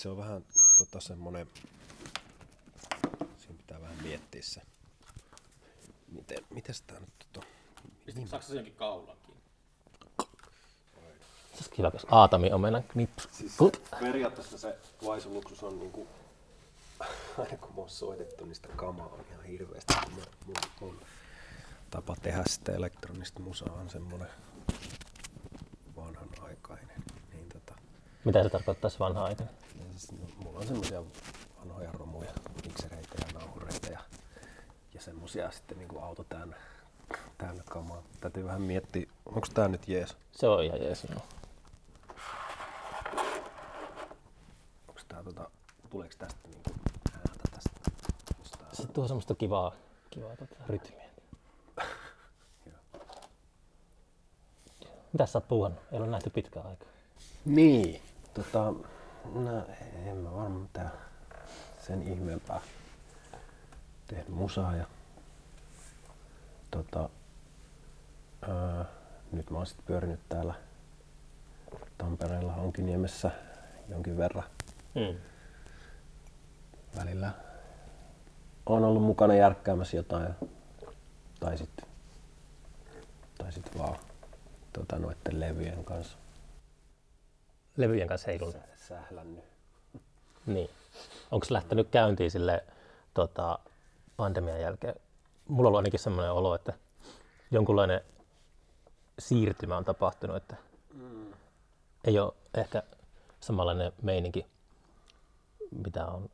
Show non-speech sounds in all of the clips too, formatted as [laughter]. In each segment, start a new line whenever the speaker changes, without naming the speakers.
se on vähän tota semmonen, siinä pitää vähän miettiä se, miten, miten sitä nyt tota,
Saako se senkin kaulankin?
Se olisi kiva, jos Aatami omena knipsu.
Siis
Kun-
se, periaatteessa se vaisuluksus on niinku, [laughs] aina kun mä oon soitettu, niin sitä kamaa on ihan hirveästi. kun Mun, mun, mun tapa tehdä sitä elektronista musaa on semmonen vanhanaikainen. Niin tota,
Mitä se tarkoittaa se vanha aika?
ja siis, no, mulla on semmosia vanhoja romuja, miksereitä ja nauhureita ja, ja semmosia sitten niinku auto täynnä, täynnä kamaa. Täytyy vähän miettiä, onko tää nyt jees?
Se on ihan jees. No.
Onko tää tota, tuleeko tästä niinku ääntä tästä?
Se tuo semmoista kivaa, kivaa tota, rytmiä. [laughs] Mitä sä oot puuhannut? Ei ole nähty pitkään aikaa.
Niin, tota, no, en mä varmaan mitään sen ihmeempää tehnyt musaa ja tota, ää, nyt mä oon sitten pyörinyt täällä Tampereella Hankiniemessä jonkin verran
Mm.
välillä. Oon ollut mukana järkkäämässä jotain tai sitten tai sit vaan tota, noitten levyjen kanssa
Levyjen kanssa heilunut.
sä- sählännyt. [laughs]
Niin. Onko se lähtenyt käyntiin sille tota, pandemian jälkeen? Mulla on ollut ainakin sellainen olo, että jonkunlainen siirtymä on tapahtunut, että
Mm.
ei ole ehkä samanlainen meininki, mitä on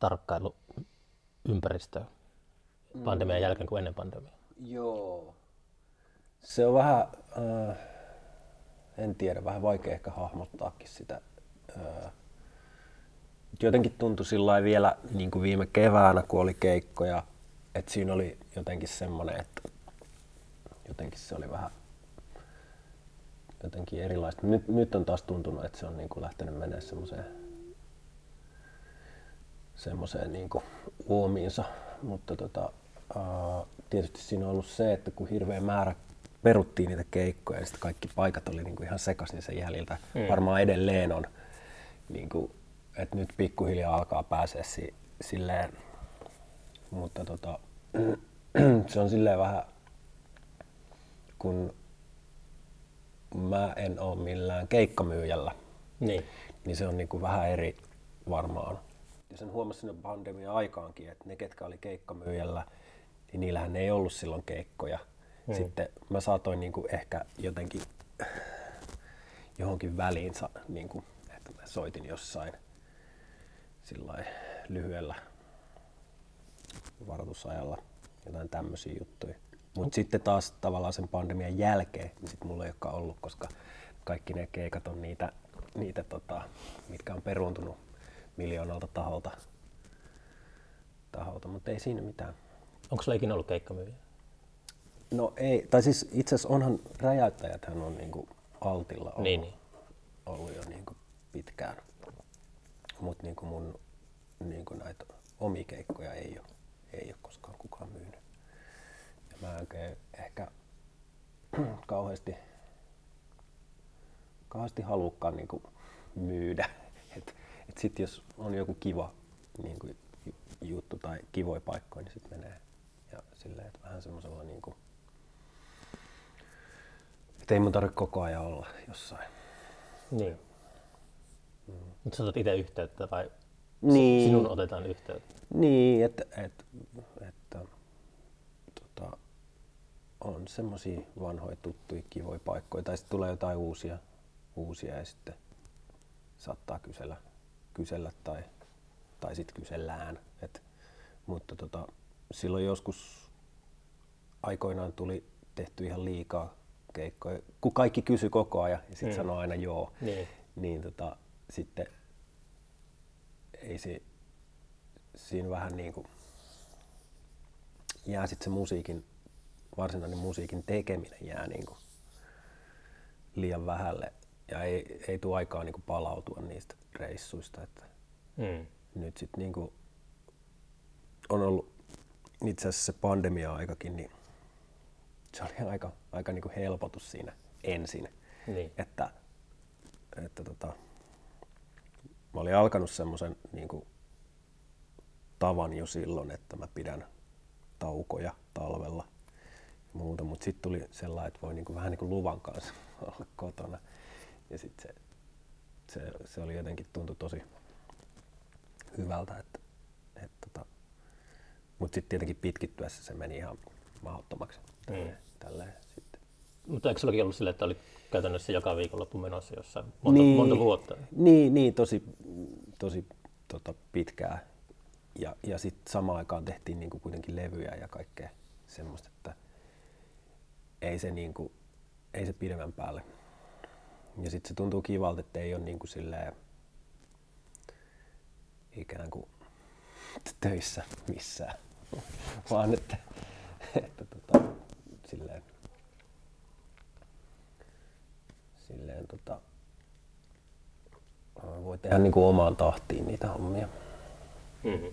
tarkkailu ympäristöä pandemian jälkeen kuin ennen pandemiaa.
Joo. Se on vähän, äh, en tiedä, vähän vaikea ehkä hahmottaakin sitä. Äh, jotenkin tuntui sillä vielä niin kuin viime keväänä, kun oli keikkoja, että siinä oli jotenkin semmoinen, että jotenkin se oli vähän jotenkin erilaista. Nyt, nyt on taas tuntunut, että se on niin kuin lähtenyt menemään semmoiseen semmoiseen niin uomiinsa, mutta tota, ää, tietysti siinä on ollut se, että kun hirveä määrä peruttiin niitä keikkoja, niin sitten kaikki paikat oli niin kuin ihan sekaisin sen jäljiltä.
Mm.
Varmaan edelleen on, niin kuin, että nyt pikkuhiljaa alkaa pääsee si, silleen, mutta tota, [clears throat] se on silleen vähän, kun mä en ole millään keikkamyyjällä,
Niin.
niin se on niin kuin vähän eri varmaan. Ja sen huomasin sinne pandemian aikaankin, että ne, ketkä oli keikkamyyjällä, niin niillähän ei ollut silloin keikkoja.
Mm.
Sitten mä saatoin niin kuin ehkä jotenkin johonkin väliin, niin kuin, että mä soitin jossain sillai lyhyellä varoitusajalla jotain tämmöisiä juttuja. Mutta sitten taas tavallaan sen pandemian jälkeen, niin sit mulla ei olekaan ollut, koska kaikki ne keikat on niitä, niitä tota, mitkä on peruuntunut miljoonalta taholta. taholta. Mutta ei siinä mitään.
Onko sulla ikinä ollut keikkamyyjä?
No ei, tai siis itse asiassa onhan räjäyttäjäthän on niinku altilla ollut,
Niin, niin.
ollut jo niinku pitkään. Mutta niinku mun niinku näitä omia keikkoja ei ole, ei ole koskaan kukaan myynyt. Ja mä en oikein ehkä [clears throat] kauheasti, kauheasti halukkaan niinku myydä. [laughs] Et, et sit jos on joku kiva niinku ju- juttu tai kivoja paikkoja, niin sit menee. Ja silleen, että vähän semmoisella niinku, että ei mun tarvitse koko ajan olla jossain.
Niin. Mm. Mutta sä otat itse yhteyttä vai
Niin.
sinun otetaan yhteyttä?
Niin, että, että, että tota, on semmoisia vanhoja tuttuja kivoja paikkoja, tai sitten tulee jotain uusia, uusia ja sitten saattaa kysellä, kysellä tai, tai sitten kysellään. Et, mutta tota, silloin joskus aikoinaan tuli tehty ihan liikaa keikkoja, kun kaikki kysy koko ajan ja sitten
Mm.
sanoo aina joo,
Niin.
niin tota, sitten ei se, siinä vähän niin kuin jää sitten se musiikin, varsinainen musiikin tekeminen jää niin kuin liian vähälle ja ei, ei tule aikaa niin kuin palautua niistä reissuista. Että
Mm.
nyt sitten niin kuin on ollut itse asiassa se pandemia-aikakin, niin se oli aika, aika niin kuin helpotus siinä ensin,
Niin.
että, että tota, mä olin alkanut semmoisen niin kuin, tavan jo silloin, että mä pidän taukoja talvella ja muuta, mutta sitten tuli sellainen, että voi niin kuin, vähän niin kuin luvan kanssa [laughs] olla kotona. Ja sitten se, se, se, oli jotenkin tuntui tosi hyvältä, että, että tota, mutta sitten tietenkin pitkittyessä se meni ihan mahdottomaksi. Tälleen sitten.
Mutta eikö sullakin ollut silleen, että oli käytännössä joka viikonloppu menossa jossain monta, niin, monta vuotta?
Niin, niin tosi, tosi tota, pitkää. Ja, ja sitten samaan aikaan tehtiin niinku kuitenkin levyjä ja kaikkea semmoista, että ei se, niinku, ei se pidemmän päälle. Ja sitten se tuntuu kivalta, että ei ole niinku silleen, ikään kuin töissä missään, [laughs] vaan että, että tota, silleen, silleen tota, voi tehdä niin kuin omaan tahtiin niitä hommia. Mm-hmm.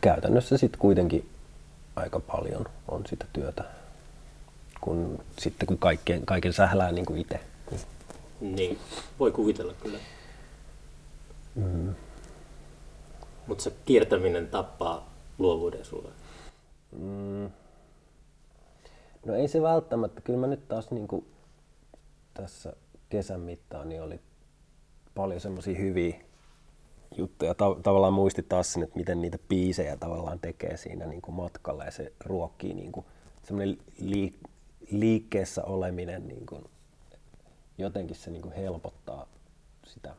käytännössä sitten kuitenkin aika paljon on sitä työtä, kun, sitten kun kaiken, kaiken sählää niin kuin itse.
Niin. niin, voi kuvitella kyllä. Mm. Mutta se kiertäminen tappaa luovuuden sulle. Mm.
No ei se välttämättä. Kyllä mä nyt taas niin kuin tässä kesän mittaan niin oli paljon semmoisia hyviä juttuja. Ta- tavallaan muisti taas sen, että miten niitä biisejä tavallaan tekee siinä niin kuin matkalla ja se ruokkii niin kuin semmoinen liik- liikkeessä oleminen niin kuin, jotenkin se niin kuin helpottaa sitä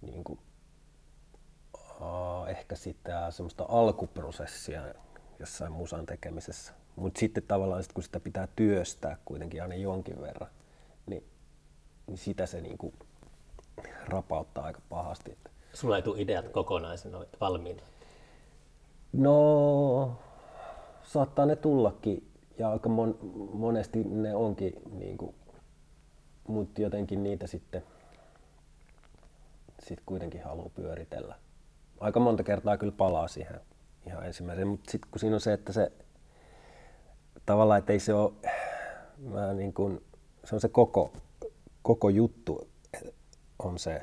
niin kuin, uh, ehkä sitä semmoista alkuprosessia jossain musan tekemisessä. Mutta sitten tavallaan sit, kun sitä pitää työstää kuitenkin aina jonkin verran, niin, niin sitä se niinku rapauttaa aika pahasti.
Sulla ei tule ideat kokonaisena valmiina?
No, saattaa ne tullakin ja aika mon, monesti ne onkin, niinku, mutta jotenkin niitä sitten sit kuitenkin haluaa pyöritellä. Aika monta kertaa kyllä palaa siihen ihan ensimmäiseen, mutta sitten kun siinä on se, että se tavallaan, että ei se ole, mä niin kuin, se on se koko, koko juttu on se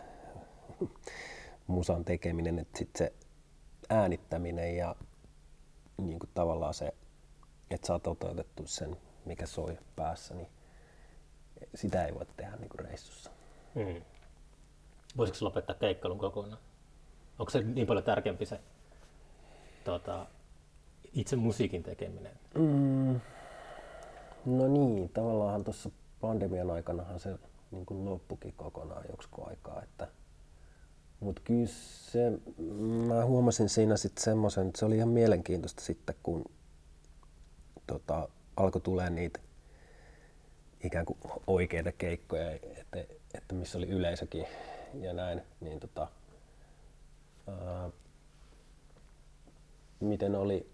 musan tekeminen, että sitten se äänittäminen ja niin kuin tavallaan se, että saa toteutettu sen, mikä soi päässä, niin sitä ei voi tehdä niin kuin reissussa. Hmm.
Voisiko lopettaa keikkailun kokonaan? Onko se niin paljon tärkeämpi se tota, itse musiikin tekeminen? Mm,
no niin, tavallaan tuossa pandemian aikanahan se niin kuin loppukin kokonaan joksikin aikaa. Että, mutta kyllä se, mä huomasin siinä sitten semmoisen, että se oli ihan mielenkiintoista sitten, kun tota, alkoi tulee niitä ikään kuin oikeita keikkoja, että, että missä oli yleisökin ja näin, niin tota, ää, miten oli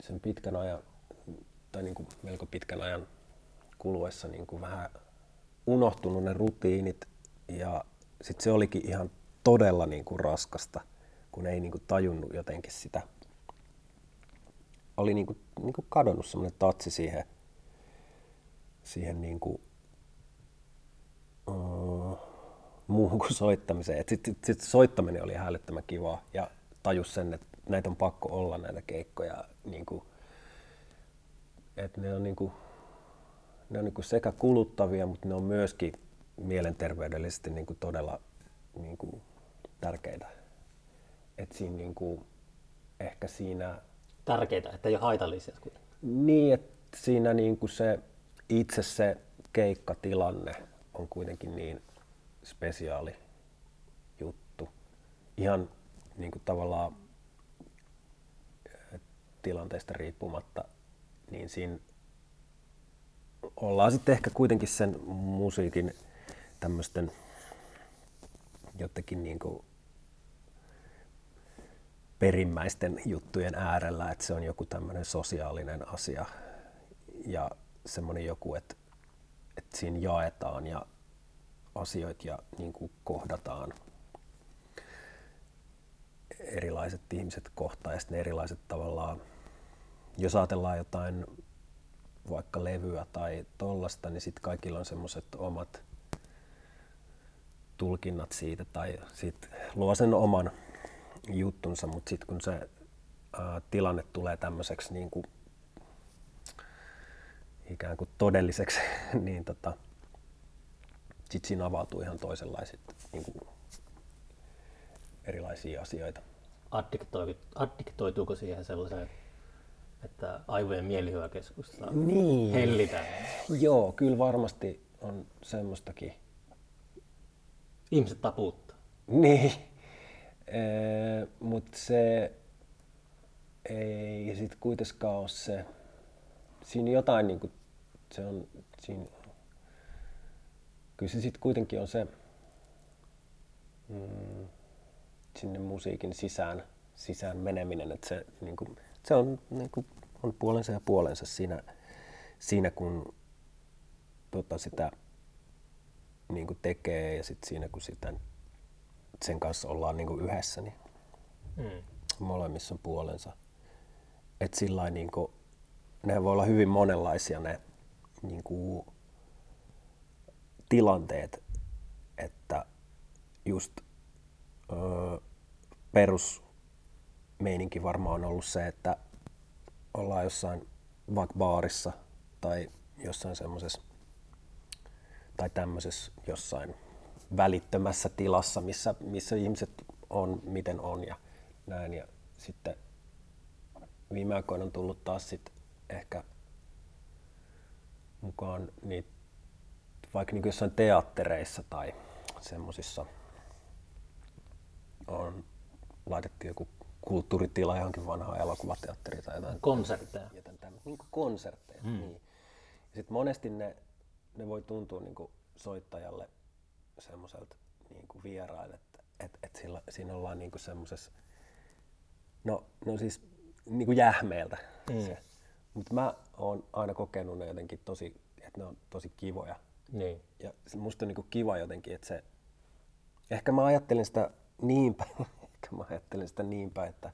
sen pitkän ajan, tai niin kuin melko pitkän ajan kuluessa niin kuin vähän unohtunut ne rutiinit ja sitten se olikin ihan todella niin kuin raskasta, kun ei niin kuin tajunnut jotenkin sitä. Oli niin kuin, niin kuin kadonnut semmoinen tatsi siihen, siihen niin kuin, uh, muuhun kuin soittamiseen. Sitten sit, sit soittaminen oli hälyttömän kivaa ja tajus sen, että näitä on pakko olla näitä keikkoja. Niin kuin, että ne on, niin kuin, ne on niin kuin sekä kuluttavia, mutta ne on myöskin mielenterveydellisesti niin kuin todella niin kuin tärkeitä. Et siinä niin kuin, ehkä siinä...
Tärkeitä, että ei ole haitallisia.
Niin, että siinä niin kuin se itse se keikkatilanne on kuitenkin niin spesiaali juttu. Ihan niin kuin tavallaan tilanteesta riippumatta, niin siinä ollaan sitten ehkä kuitenkin sen musiikin tämmöisten jotenkin niin kuin perimmäisten juttujen äärellä, että se on joku tämmöinen sosiaalinen asia ja semmoinen joku, että, että siinä jaetaan ja asioita ja niin kuin kohdataan erilaiset ihmiset kohtaa ja sitten erilaiset tavallaan, jos ajatellaan jotain vaikka levyä tai tollasta, niin sitten kaikilla on semmoiset omat tulkinnat siitä tai sit luo sen oman juttunsa, mutta sitten kun se ää, tilanne tulee tämmöiseksi niin kuin, ikään kuin todelliseksi, [laughs] niin tota, sitten siinä avautuu ihan toisenlaiset niin kuin, erilaisia asioita.
Addiktoituuko, siihen sellaiseen, että aivojen mielihyväkeskusta
Niin.
hellitään?
Joo, kyllä varmasti on semmoistakin.
Ihmiset tapuuttaa.
Niin, mutta se ei sitten kuitenkaan ole se, siinä jotain niinku, se on, siinä, kyllä se sitten kuitenkin on se mm, sinne musiikin sisään, sisään meneminen, että se, niinku, se on, niinku, on puolensa ja puolensa siinä, siinä kun tota, sitä niin kuin tekee ja sitten siinä kun sitä, sen kanssa ollaan niin kuin yhdessä, niin
Mm.
molemmissa on puolensa. Et sillä niin kuin, ne voi olla hyvin monenlaisia ne niin kuin, tilanteet, että just öö, perusmeininki varmaan on ollut se, että ollaan jossain vaikka baarissa tai jossain semmoisessa tai tämmöisessä jossain välittömässä tilassa, missä, missä ihmiset on, miten on ja näin. Ja sitten viime aikoina on tullut taas sit ehkä mukaan niitä, vaikka niin jossain teattereissa tai semmoisissa on laitettu joku kulttuuritila johonkin vanhaan elokuvateatteriin tai jotain
Konsertteja.
jotain tämmöistä, niin konsertteja. Mm. Niin. Sitten monesti ne, ne voi tuntua niin kuin soittajalle semmoiselta niin kuin vieraille, että et, et sillä, siinä ollaan niin kuin semmoisessa, no, no siis niin kuin jähmeeltä mm. se. Mutta mä oon aina kokenut ne jotenkin tosi, että ne on tosi kivoja.
Niin.
Ja musta on niin kuin kiva jotenkin, että se, ehkä mä ajattelin sitä niin päin, [laughs] ehkä mä ajattelin sitä niin päin, että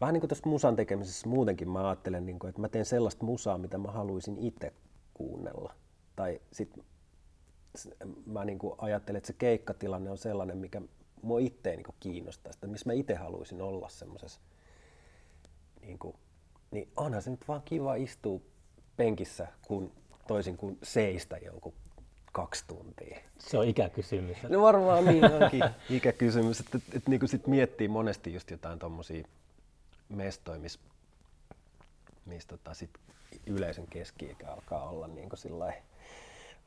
vähän niin kuin tässä musan tekemisessä muutenkin mä ajattelen, niin kuin, että mä teen sellaista musaa, mitä mä haluaisin itse kuunnella. Tai sit mä niin kuin ajattelen, että se keikkatilanne on sellainen, mikä mua itse niin kiinnostaa, sitä, missä mä itse haluaisin olla semmoisessa. Niin, niin onhan se nyt vaan kiva istua penkissä, kun toisin kuin seistä jonkun kaksi tuntia.
Se on ikäkysymys.
No varmaan niin onkin [laughs] ikäkysymys, että, että, että niin kuin sit miettii monesti just jotain tommosia mestoja, missä mis tota sit yleisön keski-ikä alkaa olla niin kuin sillai,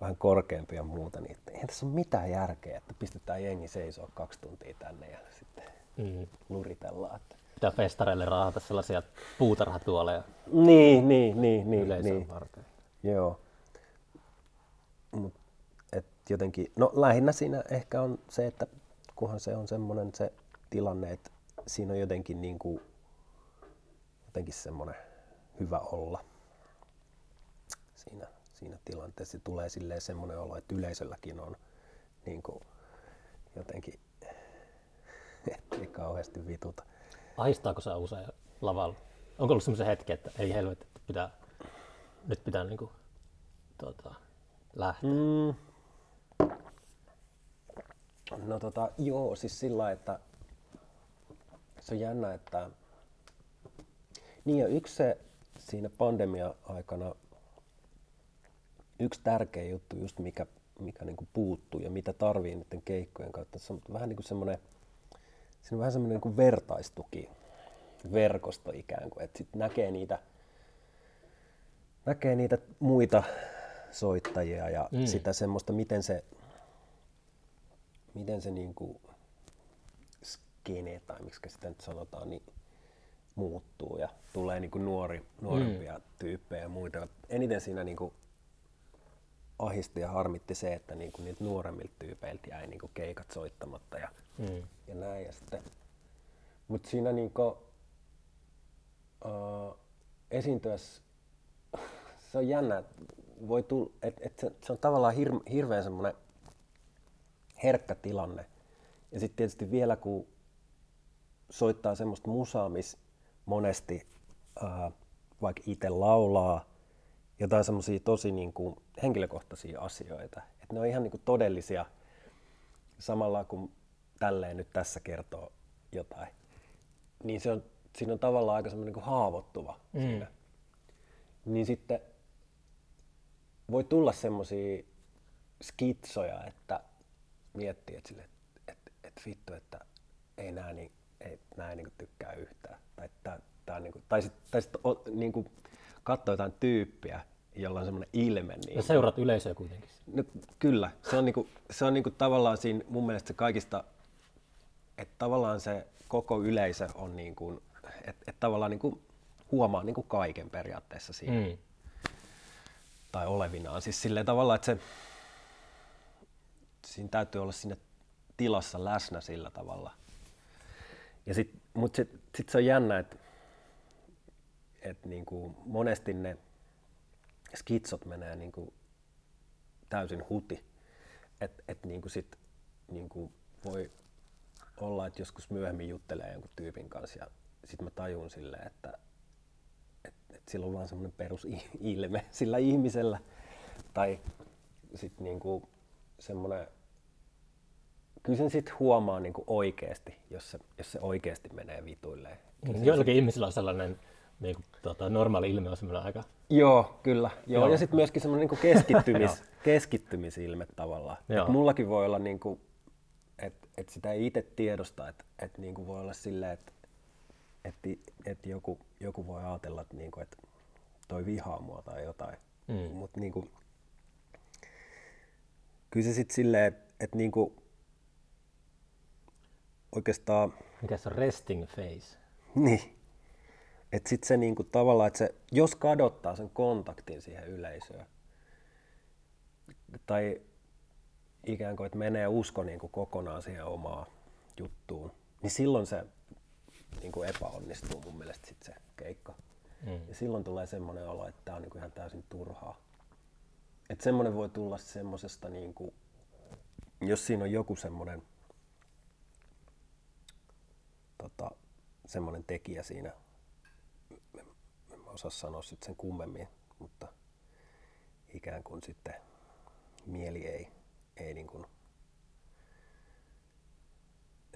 vähän korkeampi ja muuta, niin eihän tässä ole mitään järkeä, että pistetään jengi seisoo kaksi tuntia tänne ja sitten
Mm.
luritellaan. Että...
Pitää festareille raahata sellaisia puutarhatuoleja
Niin, niin, niin, niin,
yleisön
niin.
varten.
Joo. Mut, et jotenkin, no lähinnä siinä ehkä on se, että kunhan se on semmoinen se tilanne, että siinä on jotenkin niin kuin, jotenkin semmoinen hyvä olla siinä, siinä tilanteessa. Tulee silleen semmoinen olo, että yleisölläkin on niin kuin, jotenkin, [laughs] ettei kauheasti vituta.
Aistaako sä usein lavalla? Onko ollut semmoisen hetki, että ei helvetti, pitää, nyt pitää niinku, tota, lähteä?
Mm. No tota, joo, siis sillä että se on jännä, että niin ja yksi se siinä pandemia-aikana, yksi tärkeä juttu just mikä, mikä niinku puuttuu ja mitä tarvii niiden keikkojen kautta, se on vähän niin kuin semmoinen, siinä on vähän semmoinen niin kuin vertaistuki, verkosto ikään kuin, että sitten näkee niitä, näkee niitä muita soittajia ja
Mm.
sitä semmoista, miten se, miten se niinku skene tai miksi sitä nyt sanotaan, niin muuttuu ja tulee niinku nuori, nuorempia mm. tyyppejä ja muita. Eniten siinä niinku ahisti ja harmitti se, että niinku niiltä nuoremmilta tyypeiltä jäi niinku keikat soittamatta ja,
Mm.
ja näin. Ja sitten, mutta siinä niinku, uh, esiintyessä [laughs] se on jännä, että voi tulla, että et se, se on tavallaan hir, hirveän semmoinen herkkä tilanne. Ja sitten tietysti vielä kun soittaa semmoista musaa, missä monesti ää, vaikka itse laulaa jotain semmoisia tosi niin kuin henkilökohtaisia asioita. Että ne on ihan niin kuin todellisia, samalla kun tälleen nyt tässä kertoo jotain, niin se on, siinä on tavallaan aika semmoinen niin haavoittuva mm. siinä. Niin sitten voi tulla semmoisia skitsoja, että miettii, että, sille, että, että, että vittu, että ei nää, niin, ei, nää ei niin tykkää yhtään. Tai, tää, tää on niin kuin, tai sitten tai sit, niin kuin, katsoo jotain tyyppiä, jolla on semmoinen ilme. Niin,
Ja seurat yleisöä kuitenkin.
No, kyllä, se on, niinku, se on niinku tavallaan siinä mun mielestä se kaikista, että tavallaan se koko yleisö on niinku, että et tavallaan niinku huomaa niinku kaiken periaatteessa siinä.
Mm.
Tai olevinaan. Siis silleen tavallaan, että se, siinä täytyy olla siinä tilassa läsnä sillä tavalla. Ja sit, mut sit, sit se on jännä, että et niinku monesti ne skitsot menee niinku täysin huti. Että et niinku sit niinku voi olla, että joskus myöhemmin juttelee jonkun tyypin kanssa ja sitten mä tajun silleen, että et, et sillä on vaan semmoinen perusilme [laughs] sillä ihmisellä. Tai sitten niinku semmoinen, kyllä sen sitten huomaa niinku oikeasti, jos se, jos se oikeasti menee vituilleen.
Joillakin ihmisillä on sellainen niin kuin, tota, normaali ilme on semmoinen aika...
Joo, kyllä. Joo.
Joo.
Ja sitten myöskin semmoinen niinku keskittymis, [laughs] keskittymisilme tavallaan.
Joo.
Et mullakin voi olla, niinku, että et sitä ei itse tiedosta, että et niinku voi olla silleen, että et, et joku, joku voi ajatella, että niinku, et toi vihaa mua tai jotain.
Mm.
Mutta niinku, kyllä se sitten silleen, että et niinku, oikeastaan
Mikä se on resting face?
niin. Että sitten se niinku tavallaan, että se, jos kadottaa sen kontaktin siihen yleisöön, tai ikään kuin, että menee usko niinku kokonaan siihen omaan juttuun, niin silloin se niinku epäonnistuu mun mielestä sit se keikka.
Mm.
Ja silloin tulee semmoinen olo, että tämä on niinku ihan täysin turhaa. Että semmoinen voi tulla semmoisesta, niinku, jos siinä on joku semmoinen tota, semmoinen tekijä siinä, en, en mä osaa sanoa sit sen kummemmin, mutta ikään kuin sitten mieli ei, ei niin kuin,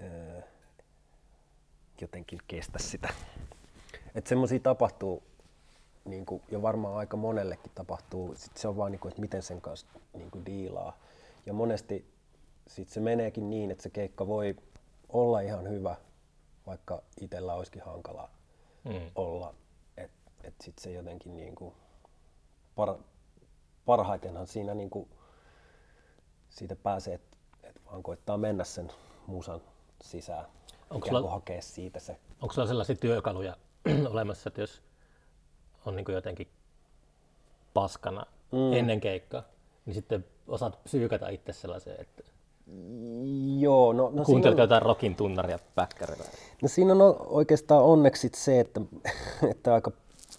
öö, jotenkin kestä sitä. Että semmoisia tapahtuu, niin kuin, ja varmaan aika monellekin tapahtuu, sit se on vaan, niin kuin, että miten sen kanssa niin kuin diilaa. Ja monesti sit se meneekin niin, että se keikka voi olla ihan hyvä, vaikka itsellä olisikin hankalaa
Mm.
olla. Että et sitten se jotenkin niin kuin, par, parhaitenhan siinä niin kuin, siitä pääsee, että et vaan koittaa mennä sen musan sisään.
Onko sulla-
hakea siitä se.
Onko sulla sellaisia työkaluja [clears throat] olemassa, että jos on niin kuin jotenkin paskana mm. ennen keikkaa, niin sitten osaat psyykata itse sellaiseen, että
Joo, no, no, on,
jotain rockin tunnaria päkkärillä.
no siinä on oikeastaan onneksi se, että, [laughs] että aika,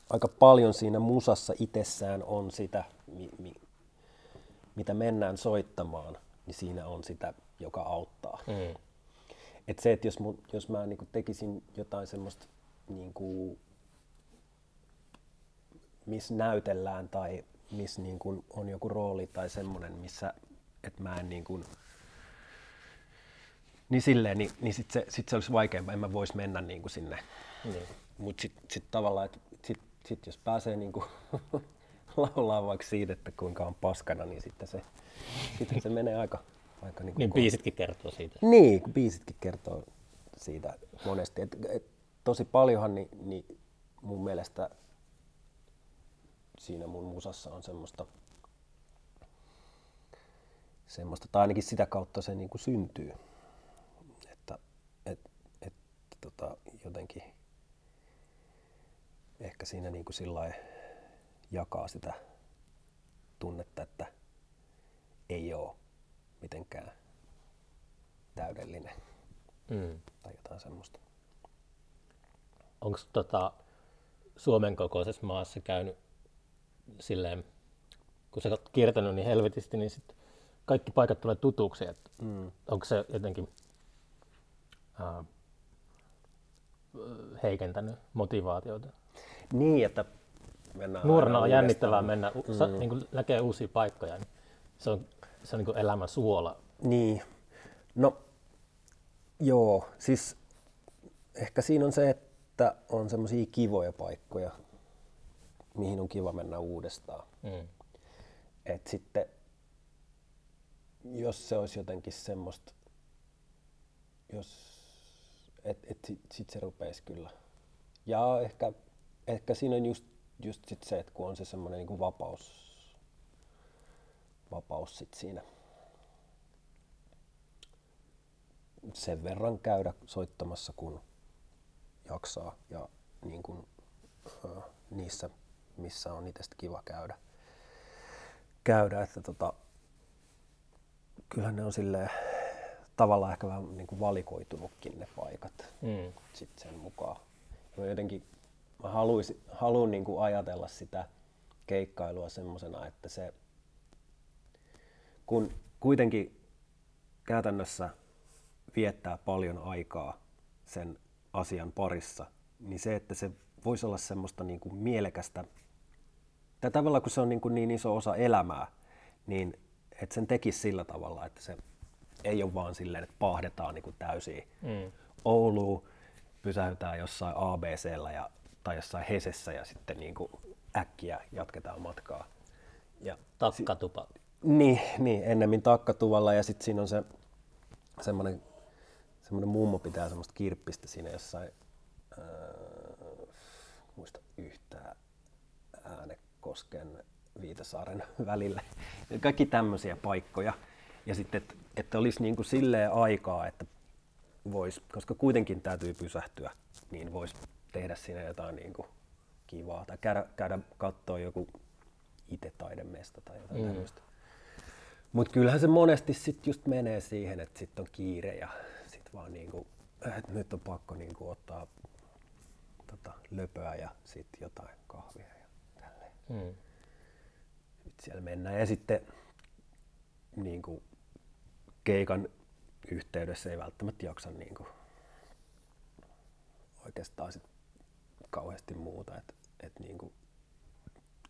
aika paljon siinä musassa itsessään on sitä, mi, mi, mitä mennään soittamaan, niin siinä on sitä, joka auttaa.
Mm.
Et se, että jos, mun, jos mä niinku tekisin jotain semmoista, niinku, missä näytellään tai missä niinku on joku rooli tai semmoinen, missä et mä en niinku, niin silleen, niin, niin sit se, sit se olisi vaikeampaa, en mä vois mennä niinku sinne.
Niin.
Mutta sitten sit tavallaan, että sit, sit jos pääsee niinku [laughs] laulaa vaikka siitä, että kuinka on paskana, niin sitten se, sitten se menee aika, aika niinku
Niin
ko-
biisitkin kertoo siitä.
niin, kun biisitkin kertoo siitä monesti. Et, et, tosi paljonhan niin, niin mun mielestä siinä mun musassa on semmoista, semmoista tai ainakin sitä kautta se niin kuin syntyy. Että et, et, tota, jotenkin ehkä siinä niin kuin sillai jakaa sitä tunnetta, että ei ole mitenkään täydellinen
Mm.
tai jotain semmoista.
Onko tota, Suomen kokoisessa maassa käynyt silleen, kun sä oot kiertänyt niin helvetisti, niin sit kaikki paikat tulee tutuksi. Et
Mm.
onko se jotenkin ää, heikentänyt motivaatiota?
Niin, että mennään
Nuorena on jännittävää mennä, mm. niin kun näkee uusia paikkoja, niin se on, se on niin elämän suola.
Niin. No, joo, siis ehkä siinä on se, että on semmoisia kivoja paikkoja, mihin on kiva mennä uudestaan.
Mm.
Et sitten, jos se olisi jotenkin semmoista, jos, et, et sit, sit se rupeisi kyllä. Ja ehkä, ehkä siinä on just, just sit se, että kun on se semmoinen niin vapaus, vapaus sit siinä sen verran käydä soittamassa, kun jaksaa ja niin kuin, äh, niissä, missä on itse kiva käydä. käydä että tota, kyllähän ne on sille tavallaan ehkä vähän niin kuin valikoitunutkin ne paikat
Mm.
sit sen mukaan. Mä jotenkin mä haluaisin, haluan niin kuin ajatella sitä keikkailua semmosena, että se kun kuitenkin käytännössä viettää paljon aikaa sen asian parissa, niin se, että se voisi olla semmoista niin kuin mielekästä, tai tavallaan kun se on niin, kuin niin iso osa elämää, niin että sen tekisi sillä tavalla, että se ei ole vaan silleen, että pahdetaan niin kuin täysin
Mm.
Ouluun, pysähytään jossain ABCllä ja, tai jossain Hesessä ja sitten niin kuin äkkiä jatketaan matkaa. Ja
Takkatupa.
Niin, niin, ennemmin takkatuvalla ja sitten siinä on se semmoinen, semmoinen mummo pitää semmoista kirppistä siinä jossain, ää, muista yhtään Äänekosken Viitasaaren välillä. Kaikki tämmöisiä paikkoja. Ja sitten, että, että olisi niin kuin silleen aikaa, että vois, koska kuitenkin täytyy pysähtyä, niin voisi tehdä siinä jotain niin kuin kivaa. Tai käydä, käydä katsoa joku itse taidemesta tai jotain mm. tämmöistä. Mutta kyllähän se monesti sitten just menee siihen, että sitten on kiire ja sitten vaan niinku, että nyt on pakko niinku ottaa tota, löpöä ja sitten jotain kahvia ja tälleen.
Mm.
Sitten siellä mennään ja sitten niinku, keikan yhteydessä ei välttämättä jaksa niinku, oikeastaan sit kauheasti muuta. Et, et niinku,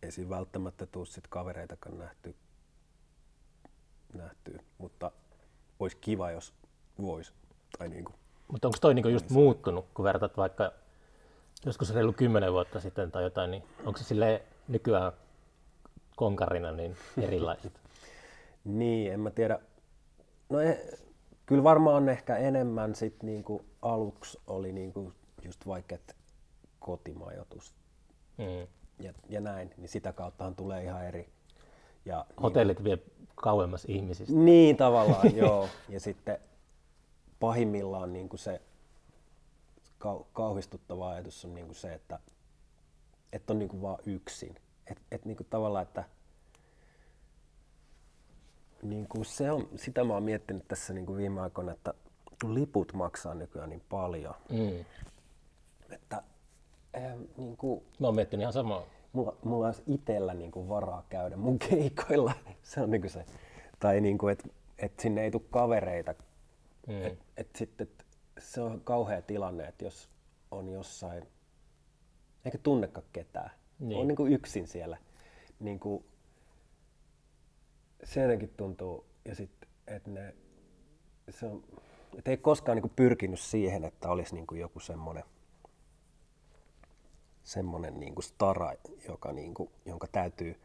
ei siinä välttämättä tuu sit kavereitakaan nähty, nähty, mutta olisi kiva, jos vois. Tai niinku,
Mutta onko toi niinku just muuttunut, kun vertaat vaikka joskus reilu kymmenen vuotta sitten tai jotain, niin onko se sille nykyään konkarina niin [laughs] erilaiset?
Niin, en mä tiedä. No e, kyllä varmaan ehkä enemmän sit niinku aluksi oli niinku just vaikka kotimajoitus
Mm.
ja, ja näin, niin sitä kauttahan tulee ihan eri. Ja
Hotellit vie kauemmas ihmisistä.
Niin, niin tavallaan, [laughs] joo. Ja sitten pahimmillaan niinku se kau, kauhistuttava ajatus on niinku se, että et on niinku vaan yksin. Et, et niinku tavallaan, että niinku se on, sitä mä oon miettinyt tässä niinku viime aikoina, että kun liput maksaa nykyään niin paljon,
Mm.
että ähm, niinku,
Mä oon miettinyt ihan samaa.
Mulla, mulla olisi itsellä niinku varaa käydä mun keikoilla. [laughs] Se on niinku se. Tai niinku, että et sinne ei tule kavereita.
Mm.
Et, et sitten, et se on kauhea tilanne, että jos on jossain, eikä tunnekaan ketään,
Niin.
niin. on niinku yksin siellä. Niinku, se jotenkin tuntuu, ja sitten, että ne, se on, et ei koskaan niinku pyrkinyt siihen, että olisi niinku joku semmoinen semmoinen niin kuin stara, joka, niin kuin, jonka täytyy,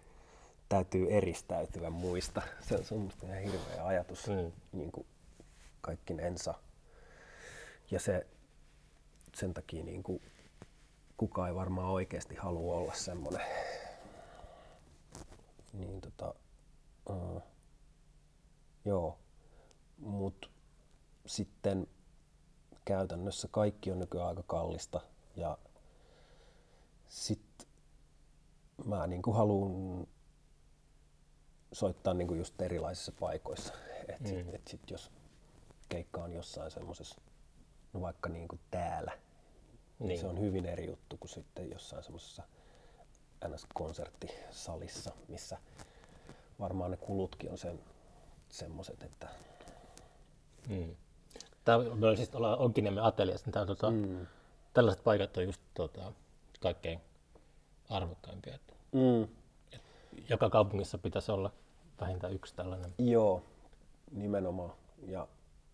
täytyy eristäytyä muista. [laughs] Se on, se on musta ihan hirveä ajatus
Mm.
niin kuin kaikkinensa. Ja se, sen takia niin kuin, kukaan ei varmaan oikeasti halua olla semmoinen. Niin tota, uh, joo, mutta sitten käytännössä kaikki on nykyään aika kallista ja sitten mä niinku haluan soittaa niinku just erilaisissa paikoissa. [laughs] Et
Mm.
sit, et sit jos keikka on jossain semmoisessa, no vaikka niinku täällä, niin.
Niin.
se on hyvin eri juttu kuin sitten jossain semmoisessa NS-konserttisalissa, missä varmaan ne kulutkin on sen semmoiset, että
Mm. Tää, me oli siis ollaan Onkiniemen ateliassa, niin tää, on tota,
mm,
tällaiset paikat on just tota, kaikkein arvokkaimpia.
Mm,
joka kaupungissa pitäisi olla vähintään yksi tällainen.
Joo, nimenomaan. Ja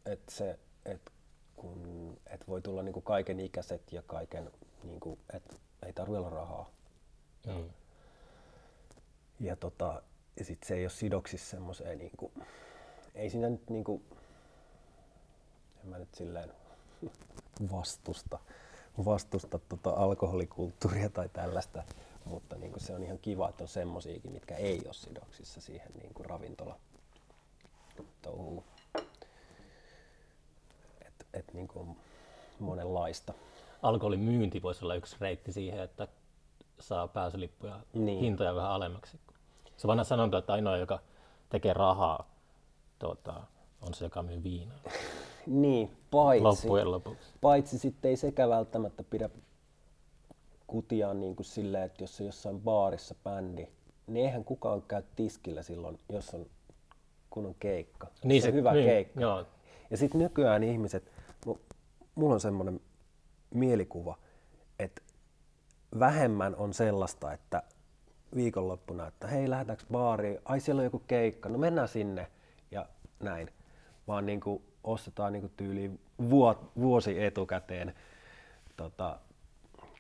että se, että kun, et voi tulla niinku kaiken ikäiset ja kaiken, niinku, että ei tarvitse olla rahaa.
Mm.
Ja, tota, ja sit se ei ole sidoksissa semmoiseen, niinku, ei siinä nyt niinku, en mä nyt silleen [laughs] vastusta, vastusta tota alkoholikulttuuria tai tällaista, mutta niinku se on ihan kiva, että on semmosiakin, mitkä ei ole sidoksissa siihen niinku ravintola touhuun. Et, et niinku on monenlaista.
Alkoholin myynti voisi olla yksi reitti siihen, että saa pääsylippuja
Niin.
hintoja vähän alemmaksi. Se vanha sanonta, että ainoa, joka tekee rahaa, tuota, on se, joka myy viinaa. [laughs]
Niin, paitsi,
Loppujen lopuksi.
paitsi sitten ei sekä välttämättä pidä kutiaan niin kuin silleen, että jos on jossain baarissa bändi, niin eihän kukaan käy tiskillä silloin, jos on kun on keikka.
Niin
se on hyvä
niin,
keikka.
Joo,
Ja sitten nykyään ihmiset, mu- mulla on semmoinen mielikuva, että vähemmän on sellaista, että viikonloppuna, että hei lähdetäänkö baariin, ai siellä on joku keikka, no mennään sinne ja näin. Vaan niin kuin ostetaan niin kuin tyyliin vuo, vuosi etukäteen tota,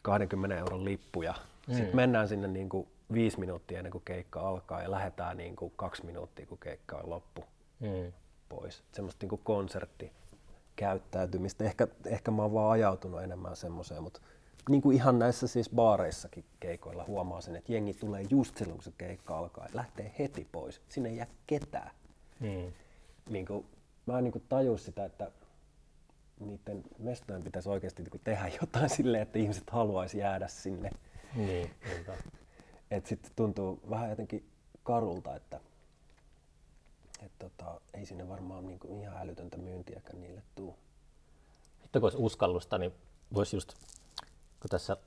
20 euron lippuja. Mm. Sitten mennään sinne niin kuin viisi minuuttia ennen kuin keikka alkaa ja lähdetään niin kuin kaksi minuuttia, kun keikka on loppu
mm.
pois. Semmoista niin konserttikäyttäytymistä. Ehkä, ehkä mä oon vaan ajautunut enemmän semmoiseen, mutta niin kuin ihan näissä siis baareissakin keikoilla huomaa sen, että jengi tulee just silloin, kun se keikka alkaa ja lähtee heti pois. Sinne ei jää ketään.
Mm.
Niin kuin, mä en niin kuin tajua sitä, että niiden mestojen pitäisi oikeasti niin kuin tehdä [laughs] jotain silleen, että ihmiset haluaisi jäädä sinne.
Niin.
Et sitten tuntuu vähän jotenkin karulta, että et tota, ei sinne varmaan niinku ihan älytöntä myyntiäkään niille tuu.
Sitten kun olisi uskallusta, niin voisi just, kun tässä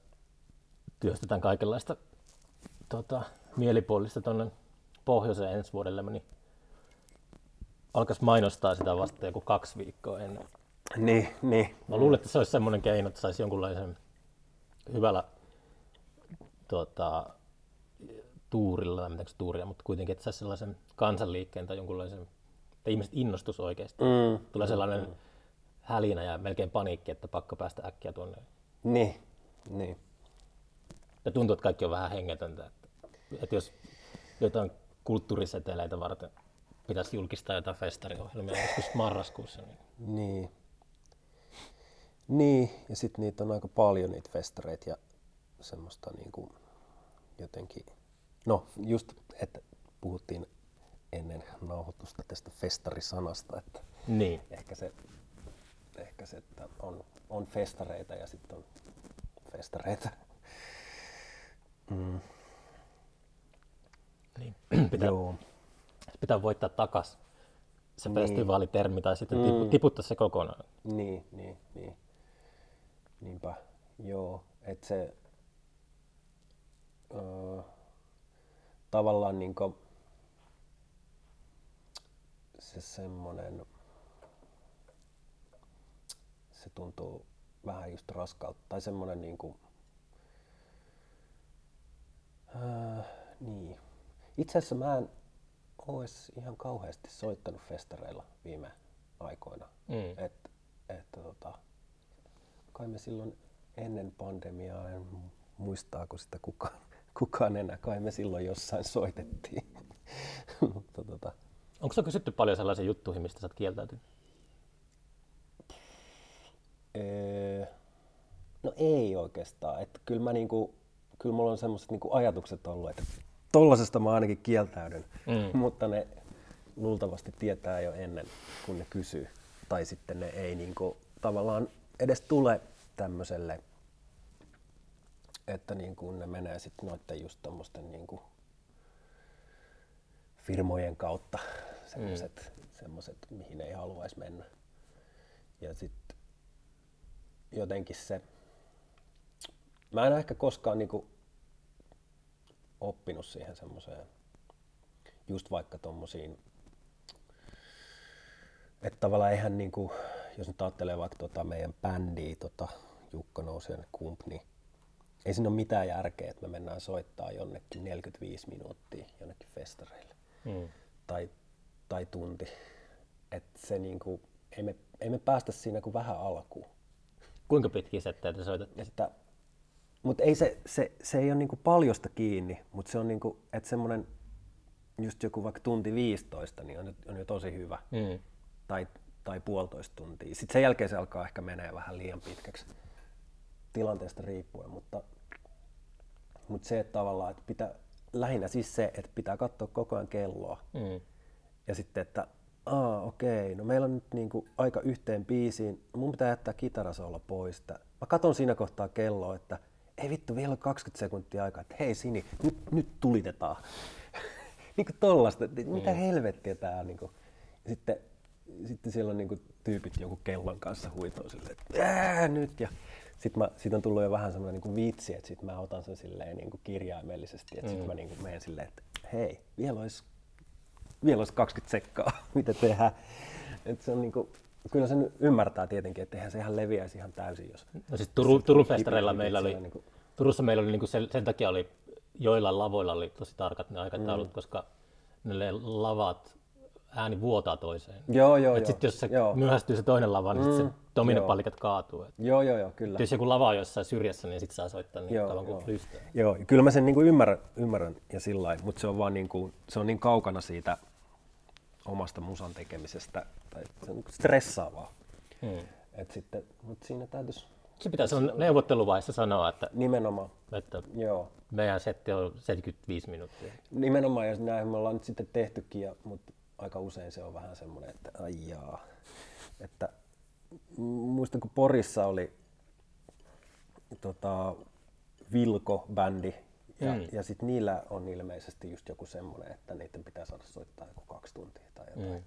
työstetään kaikenlaista tota, mielipuolista tuonne pohjoiseen ensi vuodelle, niin alkaisi mainostaa sitä vasta joku kaksi viikkoa ennen.
Niin, niin.
Mä luulen, että se olisi semmoinen keino, että saisi jonkunlaisen hyvällä tota, tuurilla, tai se tuuria, mutta kuitenkin, että saisi sellaisen kansanliikkeen tai jonkunlaisen, että ihmiset innostus oikeasti.
Mm.
Tulee sellainen hälinä ja melkein paniikki, että pakko päästä äkkiä tuonne.
Niin, niin.
Ja tuntuu, että kaikki on vähän hengetöntä. Että, että jos jotain kulttuuriseteleitä varten pitäisi julkistaa jotain festariohjelmia joskus marraskuussa, niin
Niin. Niin, ja sitten niitä on aika paljon niitä festareita ja semmoista niinku jotenkin, no just, että puhuttiin ennen nauhoitusta tästä festarisanasta, että
niin.
ehkä se, ehkä se että on, on festareita ja sitten on festareita. Mm,
niin. [clears throat] pitää,
joo.
Pitää voittaa takas se
Niin.
festivaalitermi tai sitten
Mm.
tipu, tiputtaa se kokonaan.
Niin, niin, niin. Niinpä, joo. Että se öö, tavallaan niinku se semmonen, se tuntuu vähän just raskalta. Tai semmonen niinku, öö, niin. Itse asiassa mä en ois ihan kauheasti soittanut festareilla viime aikoina.
Mm.
Et, että tota, kai me silloin ennen pandemiaa, en muistaako sitä kukaan, kukaan enää, kai me silloin jossain soitettiin. [laughs] Mutta tota,
Onko se kysytty paljon sellaisia juttuihin, mistä sä oot kieltäytynyt?
Öö, no ei oikeastaan. Että kyllä, mä niinku, kyllä mulla on semmoiset niinku ajatukset ollut, että tollasesta mä ainakin kieltäydyn,
Mm. [laughs]
mutta ne luultavasti tietää jo ennen kuin ne kysyy. Tai sitten ne ei niinku, tavallaan edes tule tämmöiselle, että niinku ne menee sitten noiden just tommosten niinku firmojen kautta [laughs] semmoiset, mm. semmoset, mihin ei haluaisi mennä. Ja sitten jotenkin se, mä en ehkä koskaan niinku oppinut siihen semmoiseen, just vaikka tommosiin, että tavallaan eihän niinku, jos nyt ajattelee vaikka tota meidän bändiä, tota Jukka Nousiainen Kump, niin ei siinä ole mitään järkeä, että me mennään soittaa jonnekin 45 minuuttia jonnekin festareille
Mm.
tai, tai tunti. Et se niinku, ei me, ei me päästä siinä kuin vähän alkuun.
Kuinka pitkiä settejä te soitatte?
Että, mutta ei se, se, se ei ole niinku paljosta kiinni, mutta se on niinku, että semmoinen just joku vaikka tunti 15, niin on, jo- on jo tosi hyvä.
Mm.
Tai, tai puolitoista tuntia. Sitten sen jälkeen se alkaa ehkä menee vähän liian pitkäksi tilanteesta riippuen, mutta, mutta se, että tavallaan, että pitää, lähinnä siis se, että pitää katsoa koko ajan kelloa.
Mm.
Ja sitten, että aa okei, no meillä on nyt niinku aika yhteen biisiin, mun pitää jättää kitarasolla pois. Mä katon siinä kohtaa kelloa, että ei vittu, vielä on 20 sekuntia aikaa, että hei Sini, nyt, nyt tulitetaan. [laughs] niinku tollasta, että mitä helvettiä tää on. Niinku. Ja sitten, sitten siellä on niinku tyypit joku kellon kanssa huitoo silleen, että ää, nyt. Ja sitten mä, sit on tullut jo vähän semmoinen niinku vitsi, että sit mä otan sen silleen niinku kirjaimellisesti, että mm. sit mä niinku menen silleen, että hei, vielä olisi vielä olisi 20 sekkaa, [laughs] mitä tehdään. Et se on niinku, kyllä sen ymmärtää tietenkin, että eihän se ihan leviäisi ihan täysin, jos...
No siis Turun, Turun festareilla meillä oli,
siellä niinku-
Turussa meillä oli niinku sen, sen takia oli, joillain lavoilla oli tosi tarkat ne aikataulut, mm. koska ne lavat ääni vuotaa toiseen.
Joo, joo,
Et
joo.
sitten jos se
joo.
myöhästyy se toinen lava, niin mm. sit se dominopallikat kaatuu. Et
joo, joo, joo, kyllä.
jos joku lava on jossain syrjässä, niin sitten saa soittaa niin
Joo,
kauan kuin
joo.
lystää.
Joo, kyllä mä sen niinku ymmärrän, ymmärrän ja sillä lailla, mutta se on vaan niinku, se on niin kaukana siitä omasta musan tekemisestä, tai se on niinku stressaavaa.
Hmm.
Et sitten, mutta siinä täytyisi
Se pitää silloin neuvotteluvaiheessa sanoa, että,
nimenomaan,
että
joo,
meidän setti on 75 minuuttia.
Nimenomaan, ja näin me ollaan nyt sitten tehtykin, ja, mutta aika usein se on vähän semmoinen, että ai jaa. Että muistan, kun Porissa oli tota, Vilko-bändi, ja,
mm.
ja sitten niillä on ilmeisesti just joku semmoinen, että niiden pitää saada soittaa joku kaksi tuntia tai jotain.
Mm.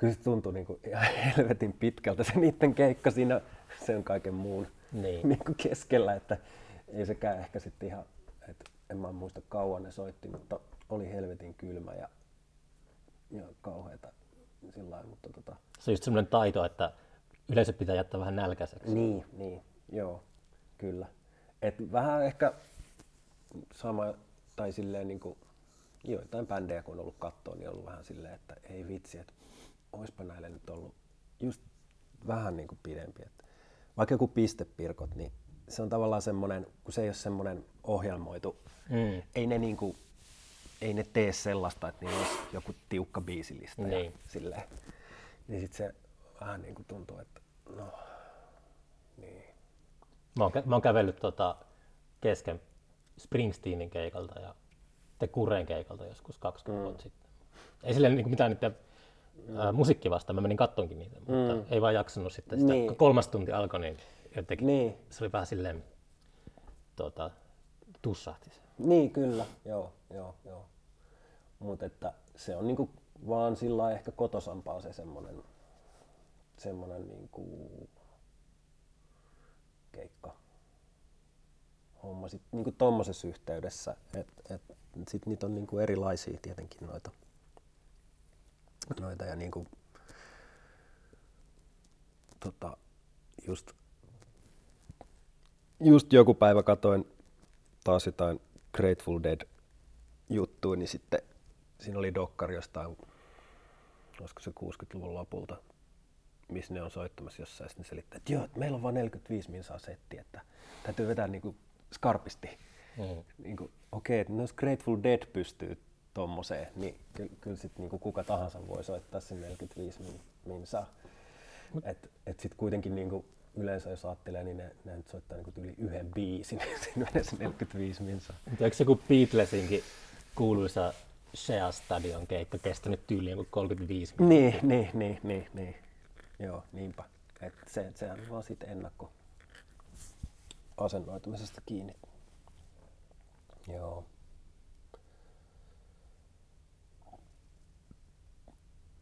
Kyllä se tuntui niin kuin ihan [laughs] helvetin pitkältä se niiden keikka siinä sen kaiken muun
Niin. [laughs]
niin kuin keskellä, että ei sekään ehkä sitten ihan, että en mä muista kauan ne soitti, mutta oli helvetin kylmä ja, ja kauheata sillä lailla, mutta tota,
Se on just semmoinen taito, että yleisö pitää jättää vähän nälkäiseksi.
niin, niin, joo, kyllä. Et vähän ehkä sama, tai silleen niin kuin, joitain bändejä kun on ollut kattoon, niin on ollut vähän silleen, että ei vitsi, että oispa näille nyt ollut just vähän niin kuin pidempi. Että vaikka joku pistepirkot, niin se on tavallaan semmoinen, kun se ei ole semmoinen ohjelmoitu,
Mm.
ei ne niin kuin, ei ne tee sellaista, että niillä olisi joku tiukka biisilista
Niin.
ja silleen. Niin sit se vähän niin kuin tuntuu, että no, niin.
Mä oon, kä- mä oon kävellyt tota kesken Springsteenin keikalta ja te Kureen keikalta joskus 20 mm. vuotta sitten. Ei sille niin mitään niitä ää, musiikki vastaan, mä menin kattonkin niitä, mutta mm. ei vaan jaksanut sitten sitä.
Niin.
Kun kolmas tunti alkoi, niin jotenkin
Niin.
se oli vähän silleen, tota, tussahti se.
Niin, kyllä, joo, joo, joo. Mutta että se on niinku vaan sillä ehkä kotosampaa se semmonen, semmonen niinku keikka homma sit niinku tommosessa yhteydessä, että et, sit niitä on niinku erilaisia tietenkin noita, noita ja niinku tota, just, just joku päivä katoin taas jotain Grateful Dead juttuja, niin sitten siinä oli dokkari jostain, olisiko se 60-luvun lopulta, missä ne on soittamassa jossain, ja sitten ne selittää, että joo, että meillä on vain 45 minsaa setti, että täytyy vetää niinku skarpisti.
Mm.
Niinku, Okei, että no jos Grateful Dead pystyy tommoseen, niin ky- kyllä sitten niinku kuka tahansa voi soittaa sen 45 min- minsaa. Et, et sitten kuitenkin niinku yleensä jos ajattelee, niin ne, ne nyt soittaa niinku yli yhden biisin, [laughs] niin siinä menee se 45 minsaa.
Mutta eikö joku Beatlesinkin kuuluisa Shea Stadion keikka kestänyt tyyliin joku 35 minuuttia?
Niin, niin, niin, niin, niin. Joo, niinpä. Et se, se on vaan siitä ennakko asennoitumisesta kiinni. Joo.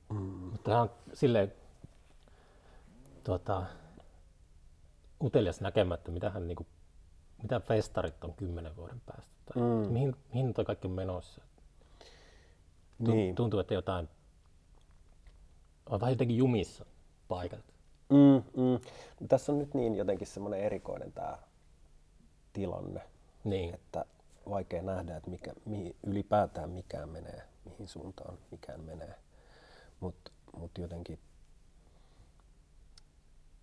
Mutta tämä on silleen tuota, utelias näkemättä, mitähän niinku, mitä festarit on kymmenen vuoden päästä. Tai
Mm.
mihin, mihin toi kaikki on menossa.
Niin.
Tuntuu, että jotain on vähän jotenkin jumissa paikat.
Mm, mm. Tässä on nyt niin jotenkin semmoinen erikoinen tämä tilanne,
Niin.
että vaikea nähdä, että mikä, mihin ylipäätään mikään menee, mihin suuntaan mikään menee. Mutta mut jotenkin,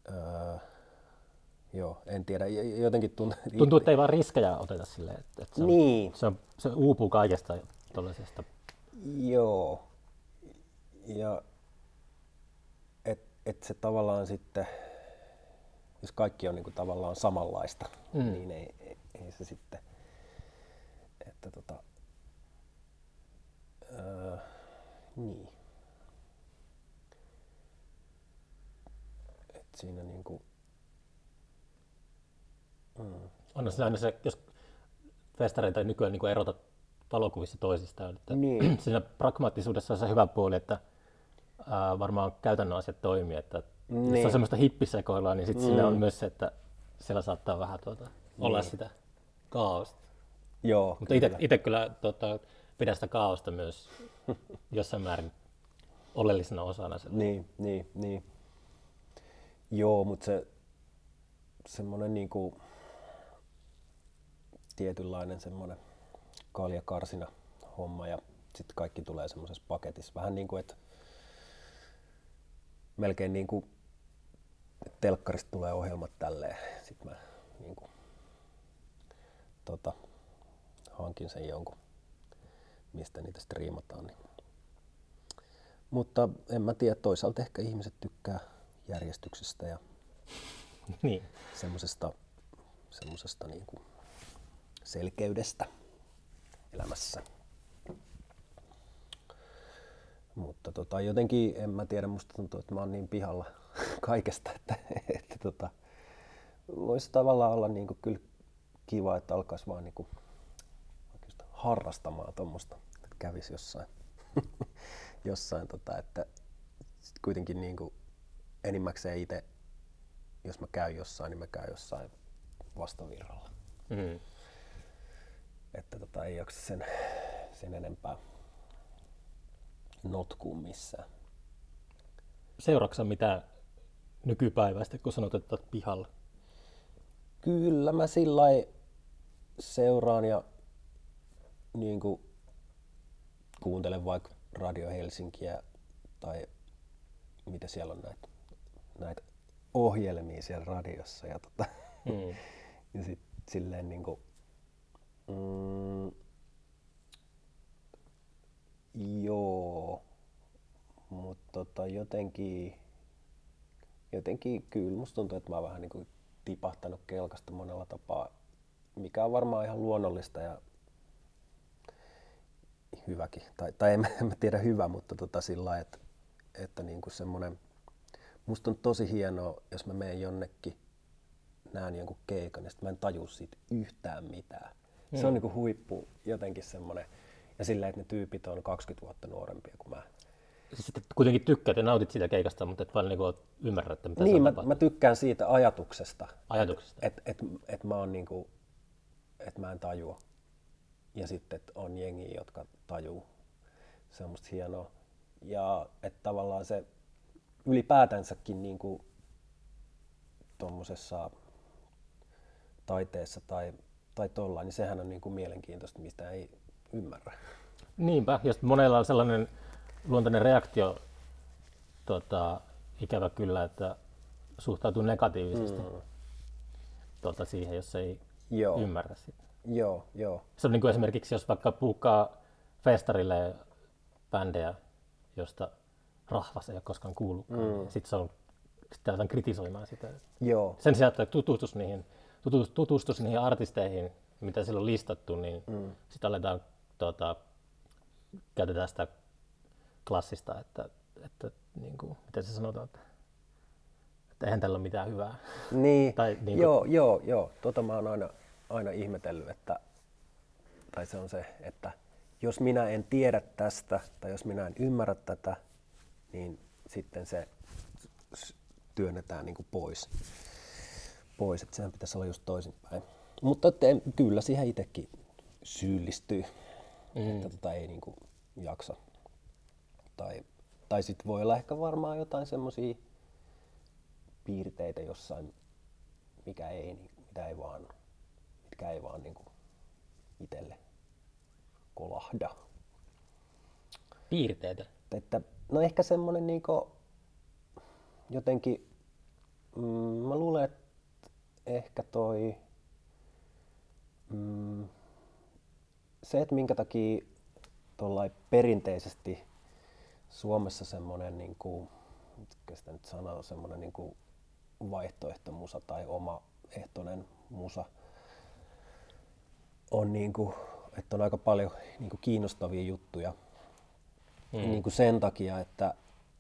öö, joo, en tiedä, jotenkin tuntuu,
Tuntuu, että ei vaan riskejä oteta silleen, että, että se, on,
Niin.
se, on, se uupuu kaikesta tuollaisesta.
Joo. Ja et, et se tavallaan sitten, jos kaikki on niinku tavallaan samanlaista, mm. niin ei, ei, ei se sitten, että tota, öö, niin. Et siinä niinku,
On se aina se, jos festareita nykyään niin erotat valokuvissa toisistaan. Että
Niin. [clears throat]
Siinä pragmaattisuudessa on se hyvä puoli, että ää, varmaan käytännön asiat toimii. Että niin. Jos
Niin.
on semmoista hippisekoilua, niin sitten mm. siinä on myös se, että siellä saattaa vähän tuota, olla sitä kaaosta.
joo,
Mutta itse kyllä tota, pidän sitä kaaosta myös [laughs] jossain määrin oleellisena osana. Sitä.
Niin, niin, niin. Joo, mutta se semmoinen niinku tietynlainen semmoinen kaljakarsina homma ja sitten kaikki tulee semmoisessa paketissa. Vähän niin kuin, että melkein niin kuin telkkarista tulee ohjelmat tälleen. Sitten mä niin kuin, tota, hankin sen jonkun, mistä niitä striimataan. Niin mutta en mä tiedä, toisaalta ehkä ihmiset tykkää järjestyksestä ja [laughs]
niin.
semmoisesta semmosesta niinku selkeydestä elämässä. Mutta tota, jotenkin, en mä tiedä, musta tuntuu, että mä oon niin pihalla [laughs] kaikesta, että, että tota, voisi tavallaan olla niinku kyllä kiva, että alkaisi vaan niinku oikeastaan harrastamaan tuommoista, että kävisi jossain, [laughs] jossain tota, että kuitenkin niinku enimmäkseen itse, jos mä käyn jossain, niin mä käyn jossain vastavirralla.
Mm.
Että tota, ei jaksa sen, sen enempää notkuun missään.
Seuraatko sä mitään nykypäiväistä, kun sanot, että pihalla?
Kyllä mä sillä seuraan ja niin kuin, kuuntelen vaikka Radio Helsinkiä tai mitä siellä on näitä, näitä ohjelmia siellä radiossa. Ja, tota,
Mm. [laughs]
ja sit silleen niin kuin, mm, joo, mutta tota, jotenkin, jotenkin kyllä musta tuntuu, että mä oon vähän niin kuin tipahtanut kelkasta monella tapaa, mikä on varmaan ihan luonnollista ja hyväkin. Tai, tai en, mä- en mä tiedä hyvä, mutta tota sillä lailla, että, että niin kuin semmoinen, musta on tosi hienoa, jos mä menen jonnekin, näen jonkun keikan ja sit mä en taju siitä yhtään mitään. Se on niin kuin huippu jotenkin semmoinen, ja silleen, että ne tyypit on 20 vuotta nuorempia kuin mä.
Siis Sitten kuitenkin tykkäät ja nautit siitä keikasta, mutta et paljon niin kuin ymmärrä, että mitä
niin,
se
mä,
tapahtuu.
mä tykkään siitä ajatuksesta,
Ajatuksesta.
että et, et mä oon niinku, että mä en tajua. Ja sitten, että on jengiä, jotka tajuu. Se on musta hienoa. Ja että tavallaan se ylipäätänsäkin niinku tuommoisessa taiteessa tai, tai tollain, niin sehän on niinku mielenkiintoista, mistä ei ymmärrä.
Niinpä, ja monella on sellainen luontainen reaktio, tota, ikävä kyllä, että suhtautuu negatiivisesti mm. tota, siihen, jos ei
Joo.
ymmärrä sitä.
Joo, joo.
Se on niin kuin esimerkiksi, jos vaikka puukkaa festarille bändejä, josta rahvas ei ole koskaan kuullutkaan, mm. sitten se on sitten aletaan kritisoimaan sitä.
Joo,
Sen sijaan, että tutustus niihin, tutus, tutustus niihin artisteihin, mitä siellä on listattu, niin mm. sitten aletaan, tota, käytetään sitä klassista, että, että niin kuin, miten se sanotaan, että, että eihän tällä ole mitään hyvää.
Niin, [laughs]
Tai niin
niin
kuin-
joo, joo, joo. Tota mä oon aina, aina ihmetellyt, että, tai se on se, että jos minä en tiedä tästä, tai jos minä en ymmärrä tätä, niin sitten se työnnetään niin kuin pois. pois. Että sehän pitäisi olla just toisinpäin. Mutta että en- kyllä siihen itsekin syyllistyy, mm. että tota ei niin kuin jaksa. Tai, tai sitten voi olla ehkä varmaan jotain semmoisia piirteitä jossain, mikä ei, niin- mitä ei vaan, mitkä ei vaan niin itselle kolahda.
Piirteitä.
Että no ehkä semmoinen niinku jotenkin, mm, mä luulen, että ehkä toi mm, se, että minkä takia tuollain perinteisesti Suomessa semmoinen, niin kuin, mitkä sitä nyt sanoo, semmoinen niin kuin vaihtoehtomusa tai oma ehtoinen musa on niin kuin, että on aika paljon niin kuin kiinnostavia juttuja mm. niin kuin sen takia, että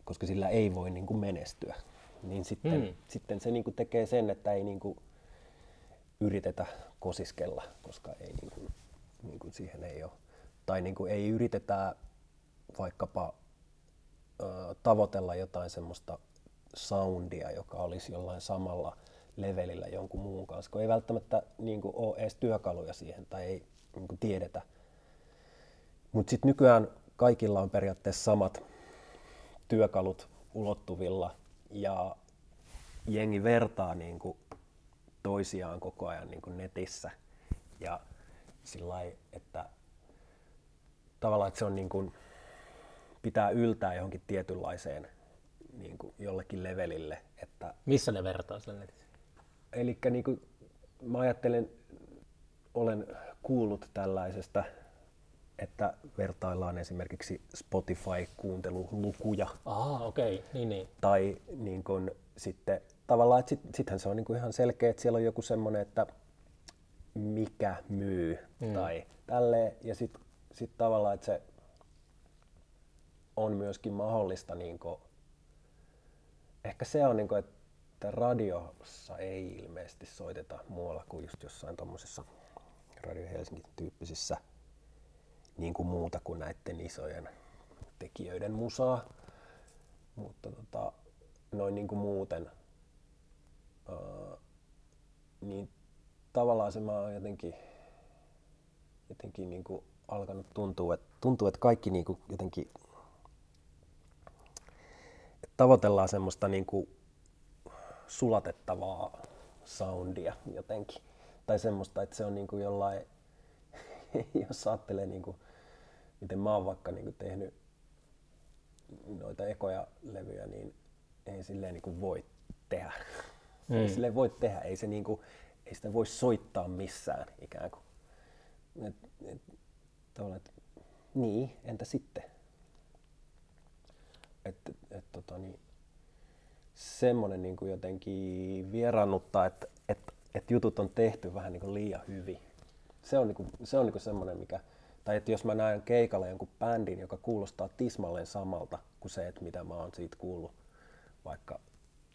koska sillä ei voi niin kuin menestyä, niin sitten, mm. sitten se niin kuin tekee sen, että ei niin kuin yritetä kosiskella, koska ei niin kuin, niin kuin siihen ei ole. Tai niin kuin ei yritetä vaikkapa ö, tavoitella jotain semmoista soundia, joka olisi jollain samalla levelillä jonkun muun kanssa, kun ei välttämättä niin kuin, ole edes työkaluja siihen tai ei niin kuin, tiedetä. Mutta sitten nykyään kaikilla on periaatteessa samat työkalut ulottuvilla ja jengi vertaa niin kuin, toisiaan koko ajan niin kuin netissä. Ja sillä että tavallaan että se on niin kuin, pitää yltää johonkin tietynlaiseen niin kuin jollekin levelille. Että,
Missä ne vertaa sillä netissä?
Eli niin kuin, mä ajattelen, olen kuullut tällaisesta, että vertaillaan esimerkiksi Spotify-kuuntelulukuja.
Ah, okei, okay. niin, niin.
Tai niin kuin, sitten tavallaan, että sit, sittenhän se on niin kuin ihan selkeä, että siellä on joku semmoinen, että mikä myy mm. tai tälleen. Ja sitten sit tavallaan, että se on myöskin mahdollista, niin kuin, ehkä se on, niin kuin, että radiossa ei ilmeisesti soiteta muualla kuin just jossain tuommoisessa Radio Helsingin tyyppisissä niin kuin muuta kuin näiden isojen tekijöiden musaa. Mutta tota, noin niin kuin muuten, ää, niin tavallaan se mä oon jotenkin, jotenkin niin kuin alkanut tuntua, että, tuntuu, että kaikki niin kuin jotenkin että tavoitellaan semmoista niin kuin sulatettavaa soundia jotenkin. Tai semmoista, että se on niin kuin jollain, [laughs] jos ajattelee niin kuin, miten mä oon vaikka niin kuin tehnyt noita ekoja levyjä, niin ei silleen niin kuin voi tehdä. [laughs] Mm. Ei silleen voi tehdä, ei, se niin kuin, ei sitä voi soittaa missään ikään kuin. Et, et, et, niin, entä sitten? Että et, tota, niin, semmoinen niin kuin jotenkin vierannuttaa, että et, et jutut on tehty vähän niin kuin liian hyvin. Se on, niin kuin, se on niin kuin semmoinen, mikä, tai että jos mä näen keikalla jonkun bändin, joka kuulostaa tismalleen samalta kuin se, että mitä mä oon siitä kuullut vaikka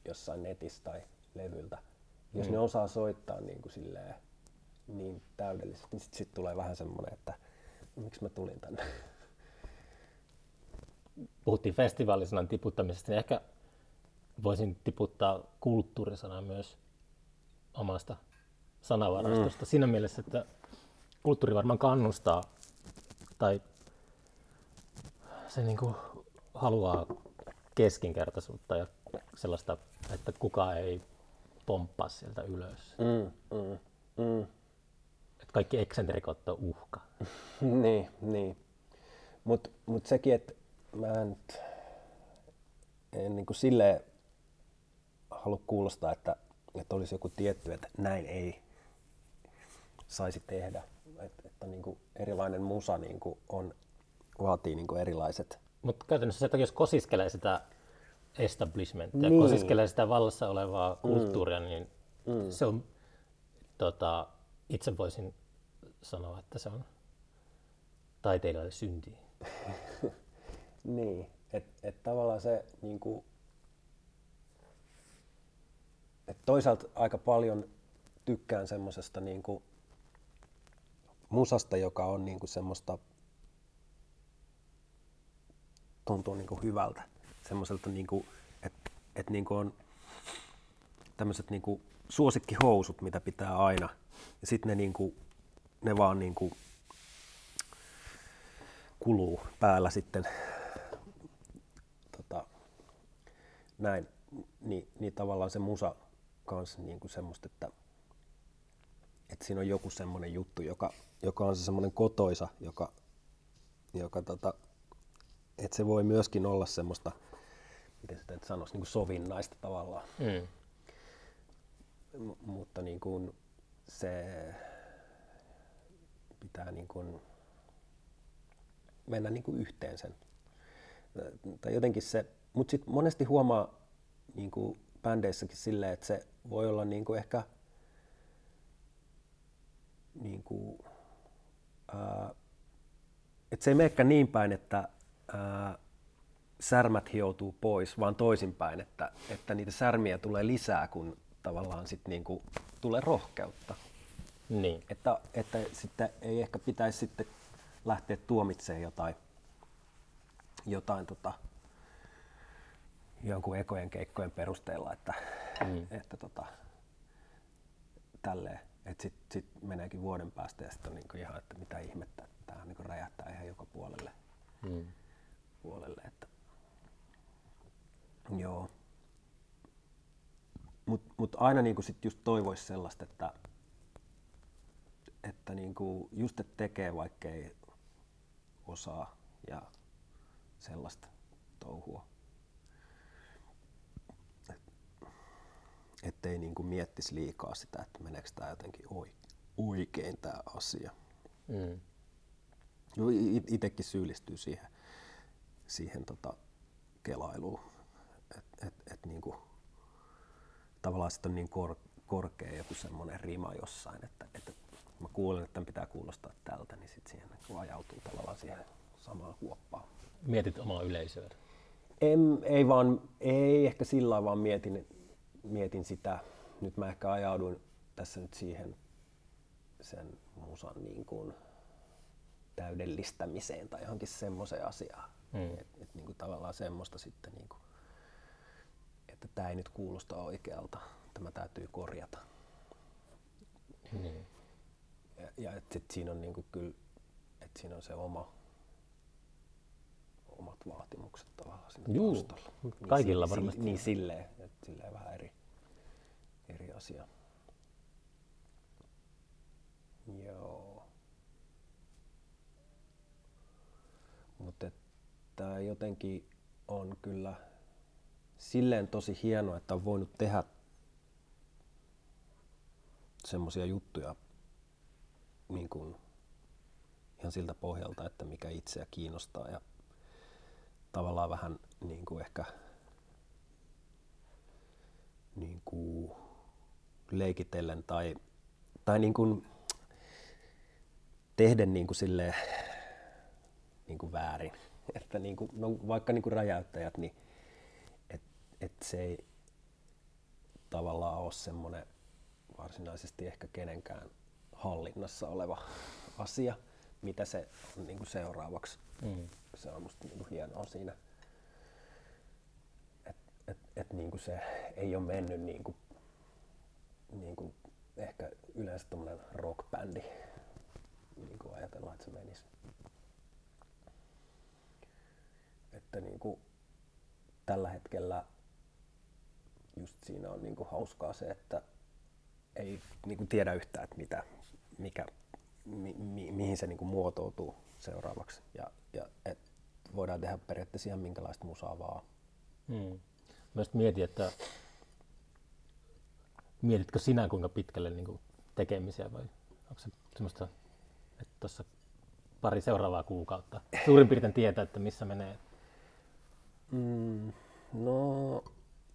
jossain netissä tai levyltä. Jos mm. ne osaa soittaa niin, kuin silleen, niin täydellisesti, niin sitten sit tulee vähän semmoinen, että miksi mä tulin tänne.
Puhuttiin festivaalisanan tiputtamisesta, niin ehkä voisin tiputtaa kulttuurisanan myös omasta sanavarastosta. Mm. Siinä mielessä, että kulttuuri varmaan kannustaa tai se niin kuin haluaa keskinkertaisuutta ja sellaista, että kukaan ei pomppaa sieltä ylös. Mm, mm, mm. Että kaikki eksentrikot on uhka. [laughs]
niin, niin. Mutta mut sekin, että mä en, en niin kuin silleen halua kuulostaa, että, että olisi joku tietty, että näin ei saisi tehdä. Että niin kuin erilainen musa niin kuin on, vaatii niin kuin erilaiset.
Mutta käytännössä se, että jos kosiskelee sitä establishmenttia, niin. kosiskelee sitä vallassa olevaa mm. kulttuuria, niin mm. se on, tota, itse voisin sanoa, että se on taiteilijalle synti. [laughs]
niin, että et tavallaan se niin kuin, et toisaalta aika paljon tykkään semmoisesta niin kuin, musasta, joka on niin kuin semmoista tuntuu niin kuin hyvältä semmoiselta, niin kuin, että et niin kuin on tämmöiset niin kuin suosikkihousut, mitä pitää aina. Ja sitten ne, niin kuin, ne vaan niin kuin kuluu päällä sitten tota, näin. Niin, niin tavallaan se musa kanssa niin kuin semmoista, että, että siinä on joku semmoinen juttu, joka, joka on se semmoinen kotoisa, joka, joka tota, että se voi myöskin olla semmoista, miten sitä nyt sanoisi, niin kuin sovinnaista tavallaan.
Mm.
M- mutta niin kuin se pitää niin kuin mennä niin kuin yhteen sen. Tai jotenkin se, mutta sitten monesti huomaa niin kuin bändeissäkin silleen, että se voi olla niin kuin ehkä niin kuin, ää, että se ei menekään niin päin, että ää, särmät hioutuu pois, vaan toisinpäin, että, että niitä särmiä tulee lisää, kun tavallaan sit niinku tulee rohkeutta.
Niin.
Että, että sitten ei ehkä pitäisi sitten lähteä tuomitsemaan jotain, jotain tota, jonkun ekojen keikkojen perusteella, että, mm. että tota, tälleen. Että sitten sit meneekin vuoden päästä ja sitten on niinku ihan, että mitä ihmettä, että tämä niinku räjähtää ihan joka puolelle.
Mm.
puolelle että joo. Mutta mut aina niinku sit just toivoisi sellaista, että, että niinku just että tekee vaikkei osaa ja sellaista touhua. Ettei niinku miettisi liikaa sitä, että meneekö tämä jotenkin oi- oikein tämä asia.
Mm.
Jo it- itekin syyllistyy siihen, siihen tota kelailuun. Et, et, et niinku, tavallaan sitten on niin kor, korkea joku semmoinen rima jossain, että, että mä kuulen, että tämän pitää kuulostaa tältä, niin sitten siihen niinku ajautuu tavallaan siihen samaan huoppaan.
Mietit omaa yleisöä.
En, ei vaan, ei ehkä sillä vaan mietin, mietin sitä. Nyt mä ehkä ajauduin tässä nyt siihen sen musan niin kuin täydellistämiseen tai johonkin semmoiseen asiaan.
Mm.
Että et, niin kuin tavallaan semmoista sitten, niin kuin, että tämä ei nyt kuulosta oikealta, tämä täytyy korjata.
Niin.
Ja, ja että sit siinä on niin kuin kyllä, että siinä on se oma, omat vaatimukset tavallaan siinä
Juu,
taustalla.
kaikilla
si- si-
varmasti.
Niin silleen, että silleen vähän eri, eri asia. Joo. Mutta että jotenkin on kyllä silleen tosi hienoa, että on voinut tehdä semmoisia juttuja niin kuin ihan siltä pohjalta, että mikä itseä kiinnostaa ja tavallaan vähän niin kuin ehkä niin kuin leikitellen tai, tai niin kuin tehden niin kuin silleen, niin kuin väärin. [laughs] Että niin kuin, no vaikka niin kuin räjäyttäjät, niin et, et se ei tavallaan ole semmoinen varsinaisesti ehkä kenenkään hallinnassa oleva asia, mitä se on niin kuin seuraavaksi.
Mm.
Se on musta niin kuin hienoa siinä, että et, et niin kuin se ei ole mennyt niin kuin, niin kuin ehkä yleensä tommonen rockbändi niin kuin ajatellaan, että se menisi. Että niin kuin tällä hetkellä just siinä on niin kuin hauskaa se, että ei niin kuin tiedä yhtään, että mitä, mikä, mi, mi, mihin se niin kuin muotoutuu seuraavaksi. Ja, ja et voidaan tehdä periaatteessa ihan minkälaista musaa vaan.
Mm. Mä just mietin, että mietitkö sinä kuinka pitkälle niin kuin tekemisiä vai onko se semmoista, että tuossa pari seuraavaa kuukautta suurin piirtein tietää, että missä menee.
Mm, no,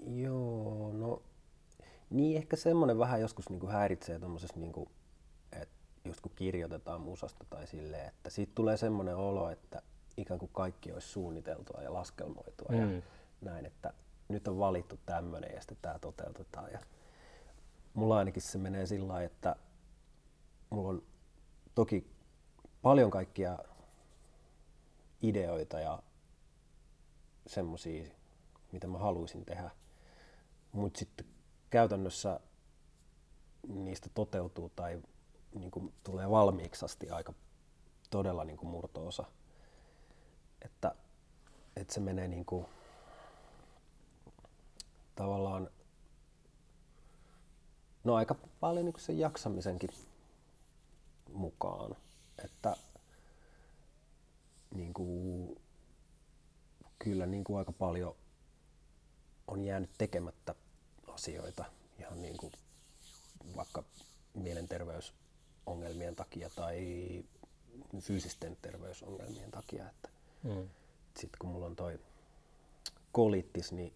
joo, no, niin ehkä semmoinen vähän joskus niinku häiritsee tuommoisessa, niinku, että just kun kirjoitetaan musasta tai silleen, että siitä tulee semmoinen olo, että ikään kuin kaikki olisi suunniteltua ja laskelmoitua mm. ja näin, että nyt on valittu tämmöinen ja sitten tämä toteutetaan. Ja mulla ainakin se menee sillä lailla, että mulla on toki paljon kaikkia ideoita ja semmoisia, mitä mä haluaisin tehdä. Mutta sitten käytännössä niistä toteutuu tai niin kuin tulee valmiiksi asti aika todella niin kuin murto-osa. Että, että se menee niin kuin, tavallaan no aika paljon niin sen jaksamisenkin mukaan. Että niin kuin, kyllä niin kuin aika paljon on jäänyt tekemättä asioita ihan niin kuin vaikka mielenterveysongelmien takia tai fyysisten terveysongelmien takia. Että
Mm.
sitten kun mulla on toi kolittis, niin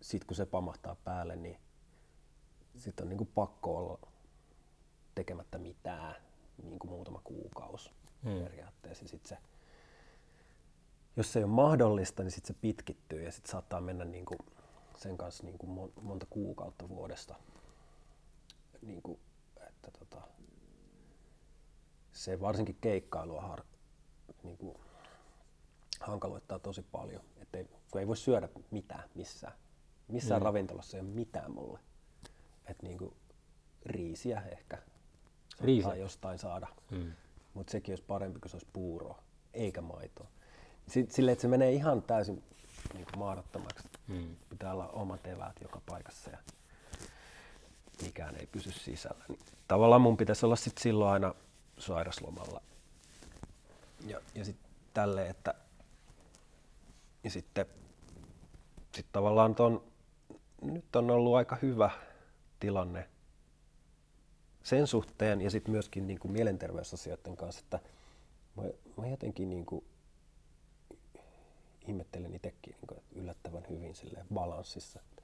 sitten kun se pamahtaa päälle, niin sitten on niinku pakko olla tekemättä mitään niinku muutama kuukausi
Mm.
periaatteessa. Ja sit se, jos se ei ole mahdollista, niin sitten se pitkittyy ja sitten saattaa mennä niinku sen kanssa niinku mon- monta kuukautta vuodesta. Niinku, että tota, se varsinkin keikkailua har, niinku, hankaloittaa tosi paljon. Et ei, kun ei voi syödä mitään missään. Missään
Mm.
ravintolassa ei ole mitään mulle. Et niinku, riisiä ehkä
Riisiä?
jostain saada.
Mm.
Mutta sekin olisi parempi, kun se olisi puuroa, eikä maitoa. Silleen, että se menee ihan täysin niin kuin mahdottomaksi.
Mm.
Pitää olla omat eväät joka paikassa ja mikään ei pysy sisällä. Niin tavallaan mun pitäisi olla sit silloin aina sairaslomalla. Ja, ja sitten tälleen, että ja sitten sit tavallaan ton, nyt on ollut aika hyvä tilanne sen suhteen ja sitten myöskin niin kuin mielenterveysasioiden kanssa, että mä, mä jotenkin niin kuin ihmettelen itsekin niin kuin, yllättävän hyvin silleen balanssissa. Että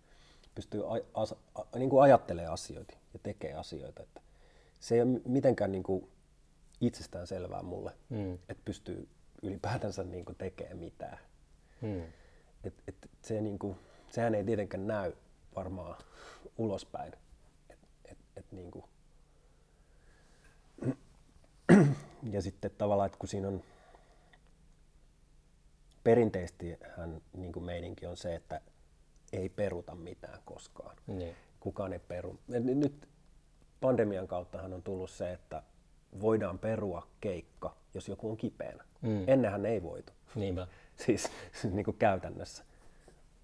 pystyy a, as, a, niin kuin ajattelemaan asioita ja tekee asioita. Että se ei ole mitenkään niin kuin itsestään selvää mulle,
Mm.
että pystyy ylipäätänsä niin kuin tekemään mitään.
Mm.
Et, et se niin kuin, sehän ei tietenkään näy varmaan ulospäin. Et, et, et niin kuin. [clears throat] Ja sitten tavallaan, että kun siinä on perinteisesti hän niin kuin meininki on se, että ei peruta mitään koskaan.
Niin.
Kukaan ei peru. Nyt pandemian kauttahan on tullut se, että voidaan perua keikka, jos joku on kipeänä.
Mm.
Ennenhän ei voitu
Niinpä.
siis [laughs] niin kuin käytännössä.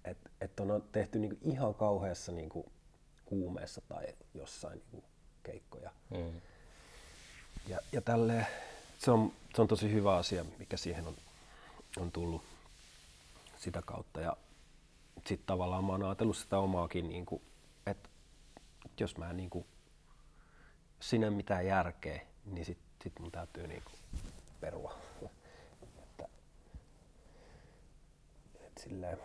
Että et on tehty niin kuin ihan kauheassa niin kuin kuumeessa tai jossain niin kuin keikkoja.
Mm.
Ja, ja tälleen, se on, se on tosi hyvä asia, mikä siihen on, on tullut sitä kautta. Ja sitten tavallaan mä oon ajatellut sitä omaakin, niin kuin, että jos mä en niin kuin, sinne mitään järkeä, niin sit, sit mun täytyy niin kuin, perua. [laughs] että, et silleen.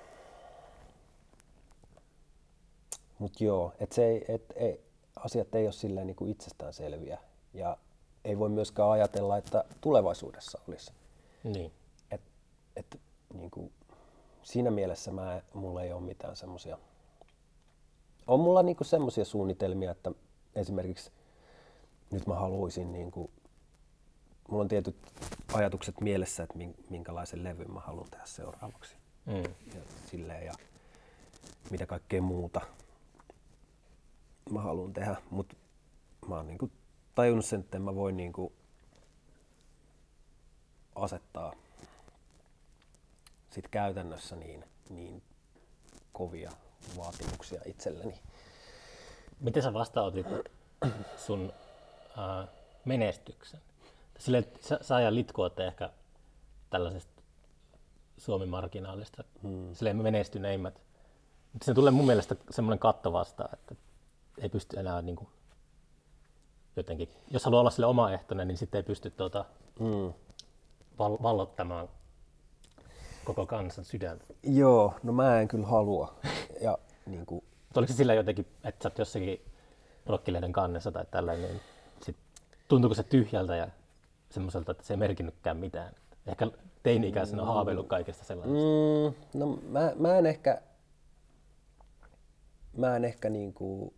Mut joo, et se ei, et, ei, asiat ei ole silleen niin kuin itsestäänselviä. Ja ei voi myöskään ajatella, että tulevaisuudessa olisi.
Niin.
Et, et, niin kuin, siinä mielessä mä, mulla ei ole mitään semmoisia. On mulla niinku semmoisia suunnitelmia, että esimerkiksi nyt mä haluaisin, niinku, mulla on tietyt ajatukset mielessä, että min- minkälaisen levyn mä haluan tehdä seuraavaksi.
Mm.
Ja silleen ja mitä kaikkea muuta mä haluan tehdä, mutta mä oon niinku tajunnut sen, että en mä voi niinku asettaa sit käytännössä niin, niin kovia vaatimuksia itselleni.
Miten sä vastaanotit sun äh, menestyksen? Sille, että sä, sä ja Litku olette ehkä tällaisesta Suomi-marginaalista, hmm. silleen menestyneimmät. Mutta siinä tulee mun mielestä semmoinen katto vastaan, että ei pysty enää niin kuin, jotenkin, jos haluaa olla sille omaehtoinen, niin sitten ei pysty tuota,
Mm.
val- vallottamaan koko kansan sydäntä.
Joo, no mä en kyllä halua. Ja [laughs] niin kuin,
Oliko se sillä jotenkin, että sä oot jossakin rokkilehden kannessa tai tällainen, niin sit tuntuuko se tyhjältä ja semmoiselta, että se ei merkinnytkään mitään? Ehkä teini-ikäisenä on haaveillut kaikesta sellaisesta.
Mm, no mä, mä en ehkä, mä en ehkä niinku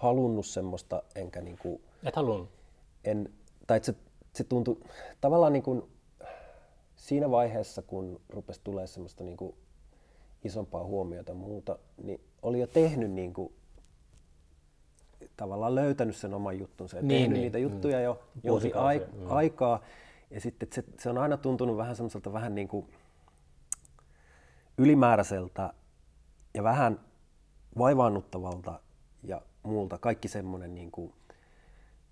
halunnut semmoista, enkä niinku,
Et halunnut.
en, tai että se, se tuntui tavallaan niinku siinä vaiheessa, kun rupesi tulee semmoista niinku isompaa huomiota muuta, niin oli jo tehnyt niinku, tavallaan löytänyt sen oman juttunsa ja
Niin,
tehnyt
niin,
niitä
mm.
juttuja jo jonkin ai-
mm.
aikaa. Ja sitten se, se on aina tuntunut vähän semmoiselta vähän niin kuin ylimääräiseltä ja vähän vaivaannuttavalta ja muulta. Kaikki semmoinen niin kuin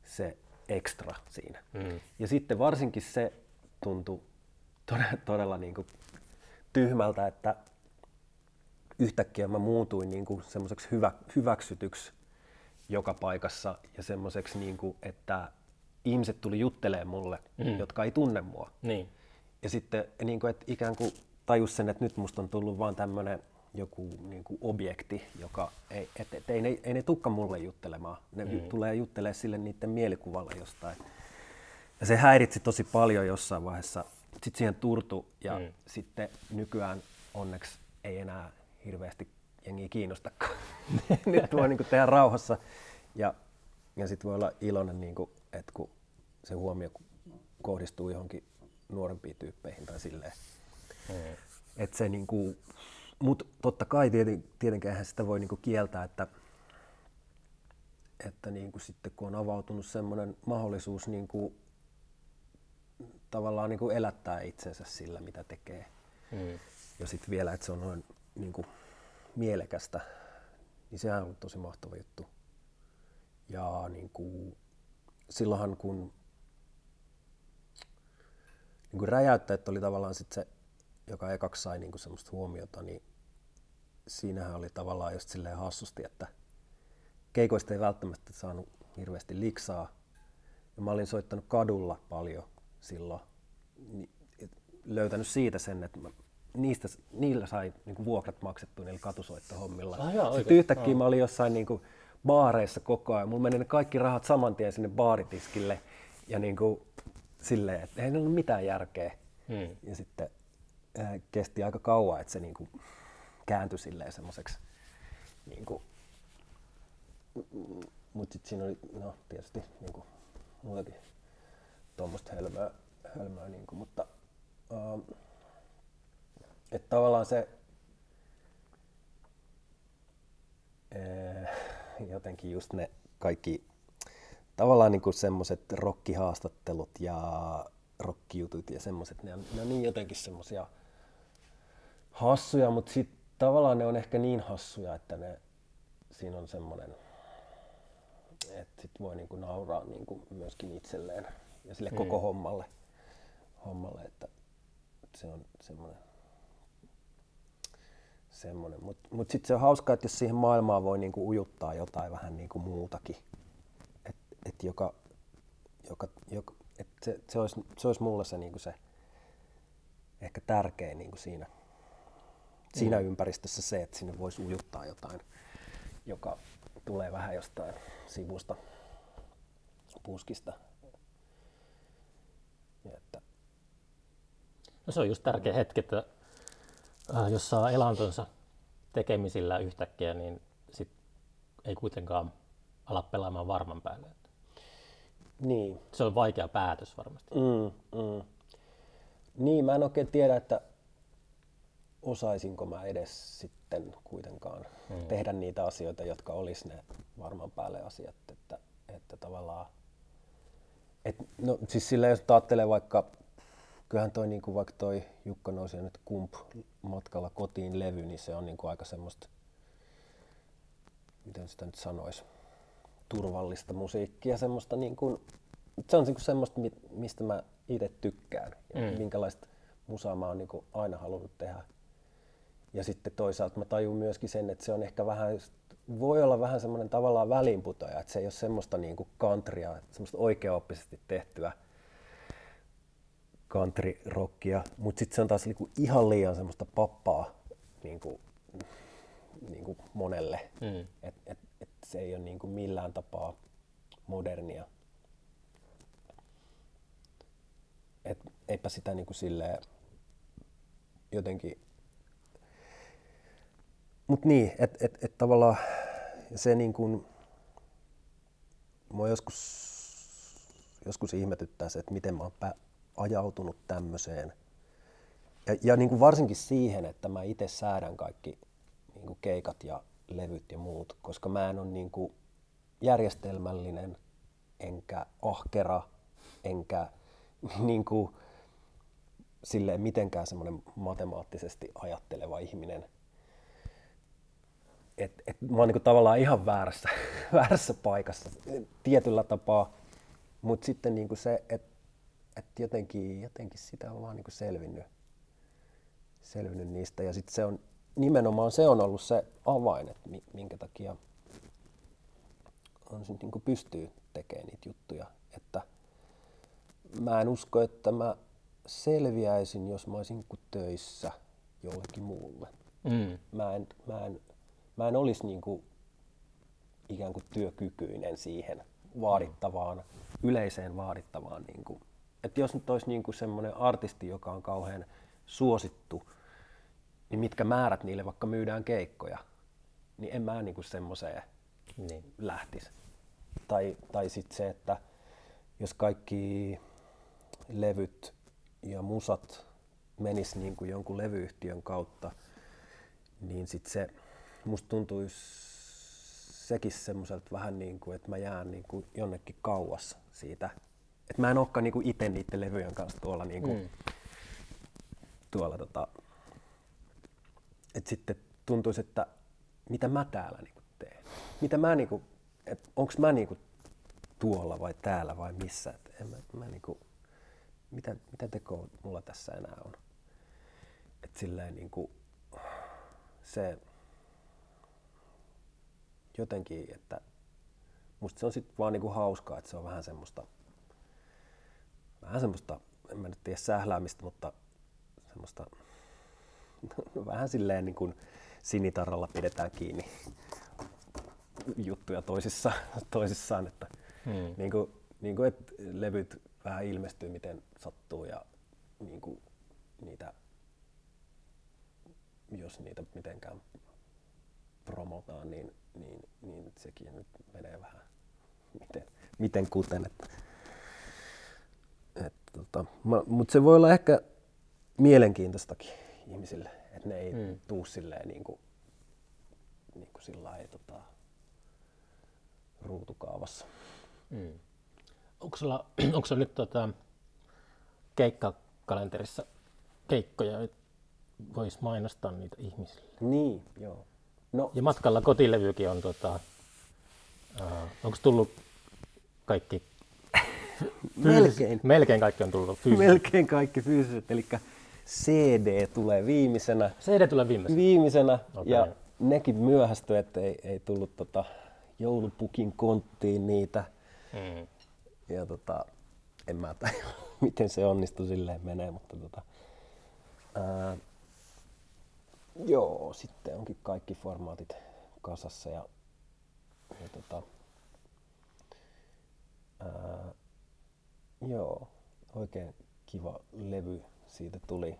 se ekstra siinä.
Mm.
Ja sitten varsinkin se tuntui todella, todella niin kuin tyhmältä, että yhtäkkiä mä muutuin niin kuin semmoiseksi hyvä, hyväksytyksi joka paikassa ja semmoiseksi, niin kuin, että ihmiset tuli juttelemaan mulle, mm. jotka ei tunne mua.
Niin.
Ja sitten niin kuin, että ikään kuin tajus sen, että nyt musta on tullut vaan tämmöinen joku niin kuin objekti, joka ei, et, et, ei, ne, ei ne tukka mulle juttelemaan. Ne mm. tulee juttelemaan sille niiden mielikuvalla jostain. Ja se häiritsi tosi paljon jossain vaiheessa. Sitten siihen turtu ja mm. sitten nykyään onneksi ei enää hirveästi jengiä kiinnostakaan. [laughs] Nyt voi niin kuin tehdä rauhassa ja, ja sitten voi olla iloinen, niin kuin, että kun se huomio kohdistuu johonkin nuorempiin tyyppeihin tai silleen. Mm. Että se niin kuin, mutta totta kai tieten, tietenkään sitä voi niin kuin kieltää, että, että niin kuin sitten kun on avautunut semmoinen mahdollisuus niin kuin, tavallaan niin kuin elättää itsensä sillä, mitä tekee. Mm. Ja sitten vielä, että se on noin niin kuin, mielekästä, niin sehän on tosi mahtava juttu. Ja niin kuin, silloinhan kun niin kuin räjäyttäjät oli tavallaan sit se, joka ekaksi sai niin kuin semmoista huomiota, niin siinähän oli tavallaan just silleen hassusti, että keikoista ei välttämättä saanut hirveästi liksaa. Ja mä olin soittanut kadulla paljon silloin, niin löytänyt siitä sen, että mä niistä, niillä sai niin vuokrat maksettua niillä katusoittohommilla.
Ah, joo,
Sitten yhtäkkiä ah. mä olin jossain niin kuin baareissa koko ajan. Mulla meni ne kaikki rahat saman tien sinne baaritiskille ja niin kuin silleen, että ei ollut mitään järkeä. Hmm. Ja sitten äh, kesti aika kauan, että se niin kuin kääntyi silleen semmoiseksi niin kuin, mutta sitten siinä oli, no tietysti niin kuin, mullakin tuommoista hölmöä, hölmöä niin kuin, mutta uh, että tavallaan se jotenkin just ne kaikki tavallaan niin semmoiset rokkihaastattelut ja rokkijutut ja semmoiset, ne ne on niin jotenkin semmoisia hassuja, mutta sitten tavallaan ne on ehkä niin hassuja, että ne, siinä on semmoinen, että sit voi niinku nauraa niinku myöskin itselleen ja sille mm. koko hommalle, hommalle että, että se on semmoinen semmoinen. Mutta mut sitten se on hauskaa, että jos siihen maailmaan voi niinku ujuttaa jotain vähän niinku muutakin. Et, et joka, joka, joka, et se, se, olisi, se olisi mulle se, niinku se ehkä tärkein niinku siinä, siinä mm. ympäristössä se, että sinne voisi ujuttaa jotain, joka tulee vähän jostain sivusta, puskista. Ja että...
No se on just tärkeä hetki, että äh, jos saa elantonsa tekemisillä yhtäkkiä, niin sit ei kuitenkaan ala pelaamaan varman päälle.
Niin.
Se on vaikea päätös varmasti.
Mm, mm. Niin, mä en oikein tiedä, että osaisinko mä edes sitten kuitenkaan mm. tehdä niitä asioita, jotka olisi ne varman päälle asiat. Että, että tavallaan, et, no siis sillä jos ajattelee vaikka kyllähän toi niin kuin vaikka toi Jukka nousi nyt kump matkalla kotiin levy, niin se on niin kuin aika semmoista, miten sitä nyt sanoisi, turvallista musiikkia, semmoista niin kuin, se on niin kuin semmoista, mistä mä itse tykkään ja mm. minkälaista musaa mä oon niin kuin aina halunnut tehdä. Ja sitten toisaalta mä tajun myöskin sen, että se on ehkä vähän, voi olla vähän semmoinen tavallaan väliinputoja, että se ei ole semmoista niin kuin countrya, semmoista oikeaoppisesti tehtyä country-rockia, mutta sitten se on taas niinku ihan liian semmoista pappaa niinku, niinku monelle. Mm. Et, et, et se ei ole niinku millään tapaa modernia. Et eipä sitä niinku silleen jotenkin... Mutta niin, että et, et tavallaan se niin kuin, mua joskus, joskus ihmetyttää se, että miten mä oon ajautunut tämmöiseen. Ja, ja niin kuin varsinkin siihen, että mä itse säädän kaikki niin kuin keikat ja levyt ja muut, koska mä en ole niin kuin järjestelmällinen, enkä ahkera, enkä [laughs] niin kuin silleen mitenkään semmoinen matemaattisesti ajatteleva ihminen. Et, et mä oon niin kuin tavallaan ihan väärässä, [laughs] väärässä paikassa tietyllä tapaa, mutta sitten niin se, että että jotenkin, jotenkin sitä on vaan niin kuin selvinnyt, selvinnyt niistä. Ja sitten se on, nimenomaan se on ollut se avain, että mi- minkä takia on se niin kuin pystyy tekemään niitä juttuja. Että mä en usko, että mä selviäisin, jos mä olisin niin kuin töissä jollekin muulle.
Mm.
Mä en, mä en, mä en olisi niin kuin ikään kuin työkykyinen siihen vaadittavaan, yleiseen vaadittavaan. Niin kuin, että jos nyt olisi niin kuin semmoinen artisti, joka on kauhean suosittu, niin mitkä määrät niille vaikka myydään keikkoja, niin en mä niin kuin semmoiseen
Niin.
lähtisi. Tai, tai sitten se, että jos kaikki levyt ja musat menis niin kuin jonkun levyyhtiön kautta, niin sitten se, musta tuntuisi sekin semmoiselta vähän niin kuin, että mä jään niin kuin jonnekin kauas siitä. Että mä en olekaan niin kuin itse niiden levyjen kanssa tuolla, niin kuin,
Mm.
tuolla tota, että sitten tuntuisi, että mitä mä täällä niinku teen. Mitä mä niinku, että onks mä niinku tuolla vai täällä vai missä. Et en mä, mä niinku, mitä, mitä tekoa mulla tässä enää on. Et silleen niinku, se jotenkin, että musta se on sitten vaan niinku hauskaa, että se on vähän semmoista, vähän semmoista, en mä nyt tiedä sähläämistä, mutta semmoista [laughs] vähän silleen niin kuin sinitarralla pidetään kiinni juttuja toisissa, [laughs] toisissaan, että
Mm.
niin kuin, niin kuin, että levyt vähän ilmestyy miten sattuu ja niin kuin niitä, jos niitä mitenkään promotaan, niin, niin, niin sekin nyt menee vähän miten, miten kuten. Että, et, tota, mutta se voi olla ehkä mielenkiintoistakin ihmisille, että ne ei
Mm.
tuu silleen niin kuin, niin kuin sillä lailla, tota, ruutukaavassa.
Mm. Onko sulla, [clears throat] onko sulla nyt tota, keikkakalenterissa keikkoja, että vois mainostaa niitä ihmisille?
Niin, joo. No,
Ja matkalla kotilevykin on, tota, uh, onko tullut kaikki? [laughs]
melkein,
Melkein kaikki on tullut fyysisesti.
melkein kaikki fyysiset, eli CD tulee viimeisenä,
CD tulee viimeisenä.
viimeisenä
Okei.
ja nekin myöhästyi, että ei, ei tullut tota, joulupukin konttiin niitä.
Mm.
Ja tota, en mä tajua, [laughs] miten se onnistui silleen menee, mutta tota, ää, joo, sitten onkin kaikki formaatit kasassa ja, ja tota, ää, joo, oikein kiva levy siitä tuli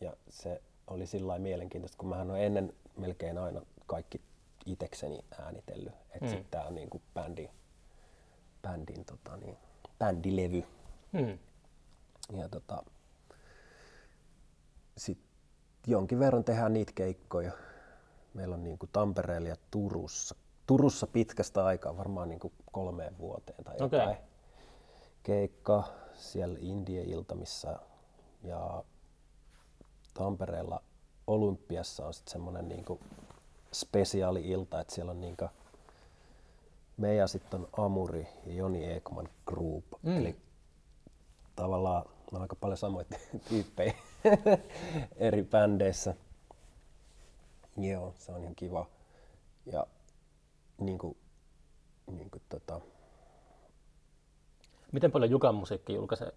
ja se oli sillä lailla mielenkiintoista, kun mähän olen ennen melkein aina kaikki itekseni äänitellyt, että
Mm.
sitten tää on niinku bändi, bändin tota niin, bändilevy.
Mm.
Ja tota, sit jonkin verran tehdään niitä keikkoja. Meillä on niinku Tampereella ja Turussa. Turussa pitkästä aikaa, varmaan niinku kolmeen vuoteen tai
Okei.
jotain. Keikka siellä Indie-iltamissa ja Tampereella Olympiassa on sitten semmoinen niinku spesiaali-ilta, että siellä on niinku me ja sitten on Amuri ja Joni Ekman Group.
Mm.
Eli tavallaan on aika paljon samoja tyyppejä [laughs] eri bändeissä. Joo, se on ihan kiva. Ja niin kuin, niin kuin tota,
Miten paljon Jukan musiikki julkaisee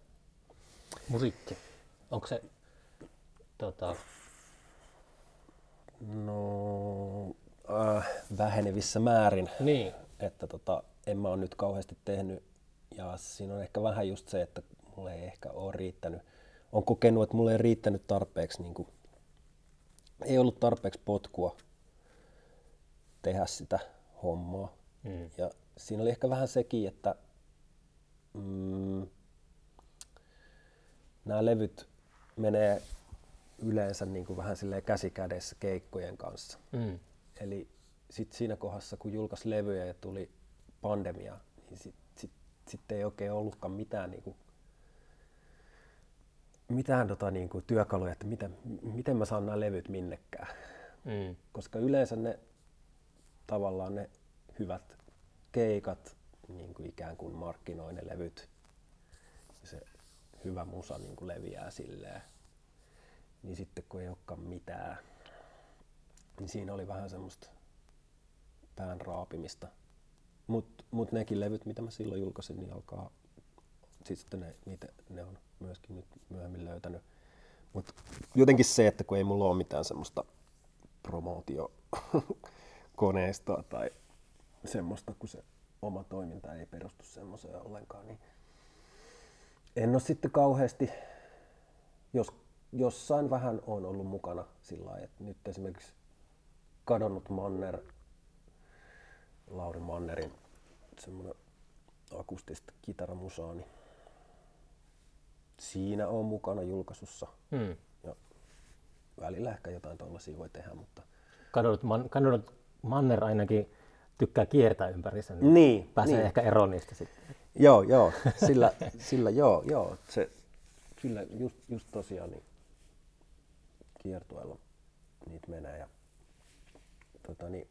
musiikki? Onko se tota,
no, äh, vähenevissä määrin.
niin,
Että tota, en mä ole nyt kauheasti tehnyt. Ja siinä on ehkä vähän just se, että mulle ei ehkä ole riittänyt. on kokenut, että mulle ei riittänyt tarpeeksi, niin kuin, ei ollut tarpeeksi potkua tehdä sitä hommaa.
Mm.
Ja siinä oli ehkä vähän sekin, että mm, nämä levyt menee yleensä niin kuin vähän silleen käsikädessä keikkojen kanssa.
Mm.
Eli sit siinä kohdassa, kun julkaisi levyjä ja tuli pandemia, niin sitten sit, sit ei oikein ollutkaan mitään, niinku, mitään tota, niinku, työkaluja, että miten, miten mä saan nämä levyt minnekään.
Mm.
Koska yleensä ne tavallaan ne hyvät keikat niin kuin ikään kuin markkinoi ne levyt. Ja se hyvä musa niin kuin leviää silleen. Niin sitten kun ei olekaan mitään, niin siinä oli vähän semmoista pään raapimista. Mutta mut nekin levyt, mitä mä silloin julkaisin, niin alkaa, sitten ne, niitä, ne on myöskin nyt myöhemmin löytänyt. Mutta jotenkin se, että kun ei mulla ole mitään semmoista promootiokoneistoa tai semmoista, kun se oma toiminta ei perustu semmoiseen ollenkaan, niin en ole sitten kauheasti, jos jossain vähän on ollut mukana sillä lailla, että nyt esimerkiksi kadonnut Manner, Lauri Mannerin semmoinen akustista kitaramusaa, niin siinä on mukana julkaisussa.
Hmm.
Ja välillä ehkä jotain tuollaisia voi tehdä, mutta
Kadonnut, man, kadonnut Manner ainakin tykkää kiertää ympäri sen.
Niin,
Pääsee
niin.
ehkä eroon niistä sitten.
Joo, joo, sillä, [laughs] sillä joo, joo, se, kyllä just, just tosiaan niin kiertueella niitä menee ja tota niin,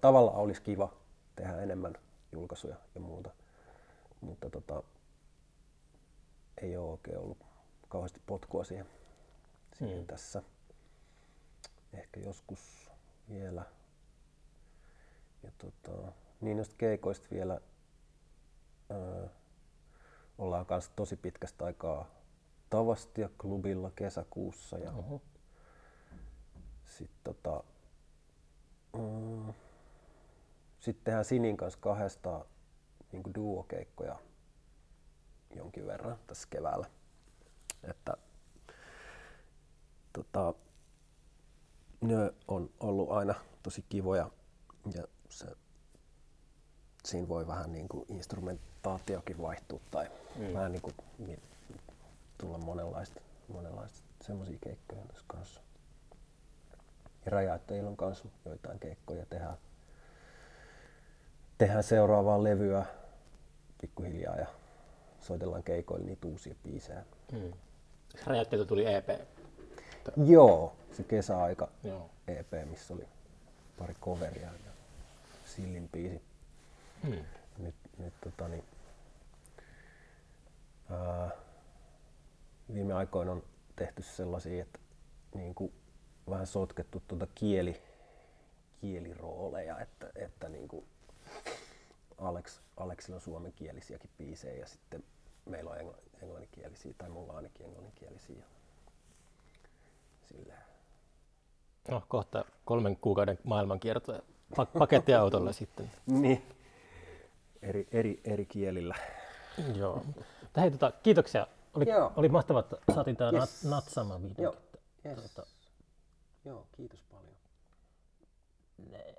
tavallaan olisi kiva tehdä enemmän julkaisuja ja muuta, mutta tota, ei ole oikein ollut kauheasti potkua siihen, siihen
Mm.
tässä. Ehkä joskus vielä. Ja tota, niin noista keikoista vielä öö, ollaan kanssa tosi pitkästä aikaa Tavastia klubilla kesäkuussa ja
Oho.
sitten tota, mm, sit tehdään Sinin kanssa kahdesta niin duokeikkoja jonkin verran tässä keväällä. Että tota, ne on ollut aina tosi kivoja ja se, siinä voi vähän niin kuin instrumentaatiokin vaihtua tai mm. vähän niin kuin tulla monenlaista, monenlaista semmoisia keikkoja tässä kanssa. Ja rajaattajilla on kanssa joitain keikkoja tehdään, tehdään seuraavaa levyä pikkuhiljaa ja soitellaan keikoilla niitä uusia biisejä.
Hmm. Räjäytteiltä tuli EP.
Joo, se kesäaika
Joo.
EP, missä oli pari coveria ja Sillin biisi.
Hmm.
Nyt, nyt tota, niin, ää, viime aikoina on tehty sellaisia, että niin kuin vähän sotkettu tuota kieli, kielirooleja, että, että niin kuin Alex, Alexilla on suomenkielisiäkin biisejä ja sitten meillä on engl- englanninkielisiä, tai mulla on ainakin englanninkielisiä. Silleen.
No, kohta kolmen kuukauden maailmankierto pak- pakettiautolla [laughs] sitten.
Niin. Eri, eri, eri kielillä.
Joo. Hei, tota, kiitoksia. Oli,
Joo.
oli mahtavaa, että saatiin tämä
Yes.
nat- natsama video.
Joo. Yes.
Tuota,
Joo, kiitos paljon.
ne-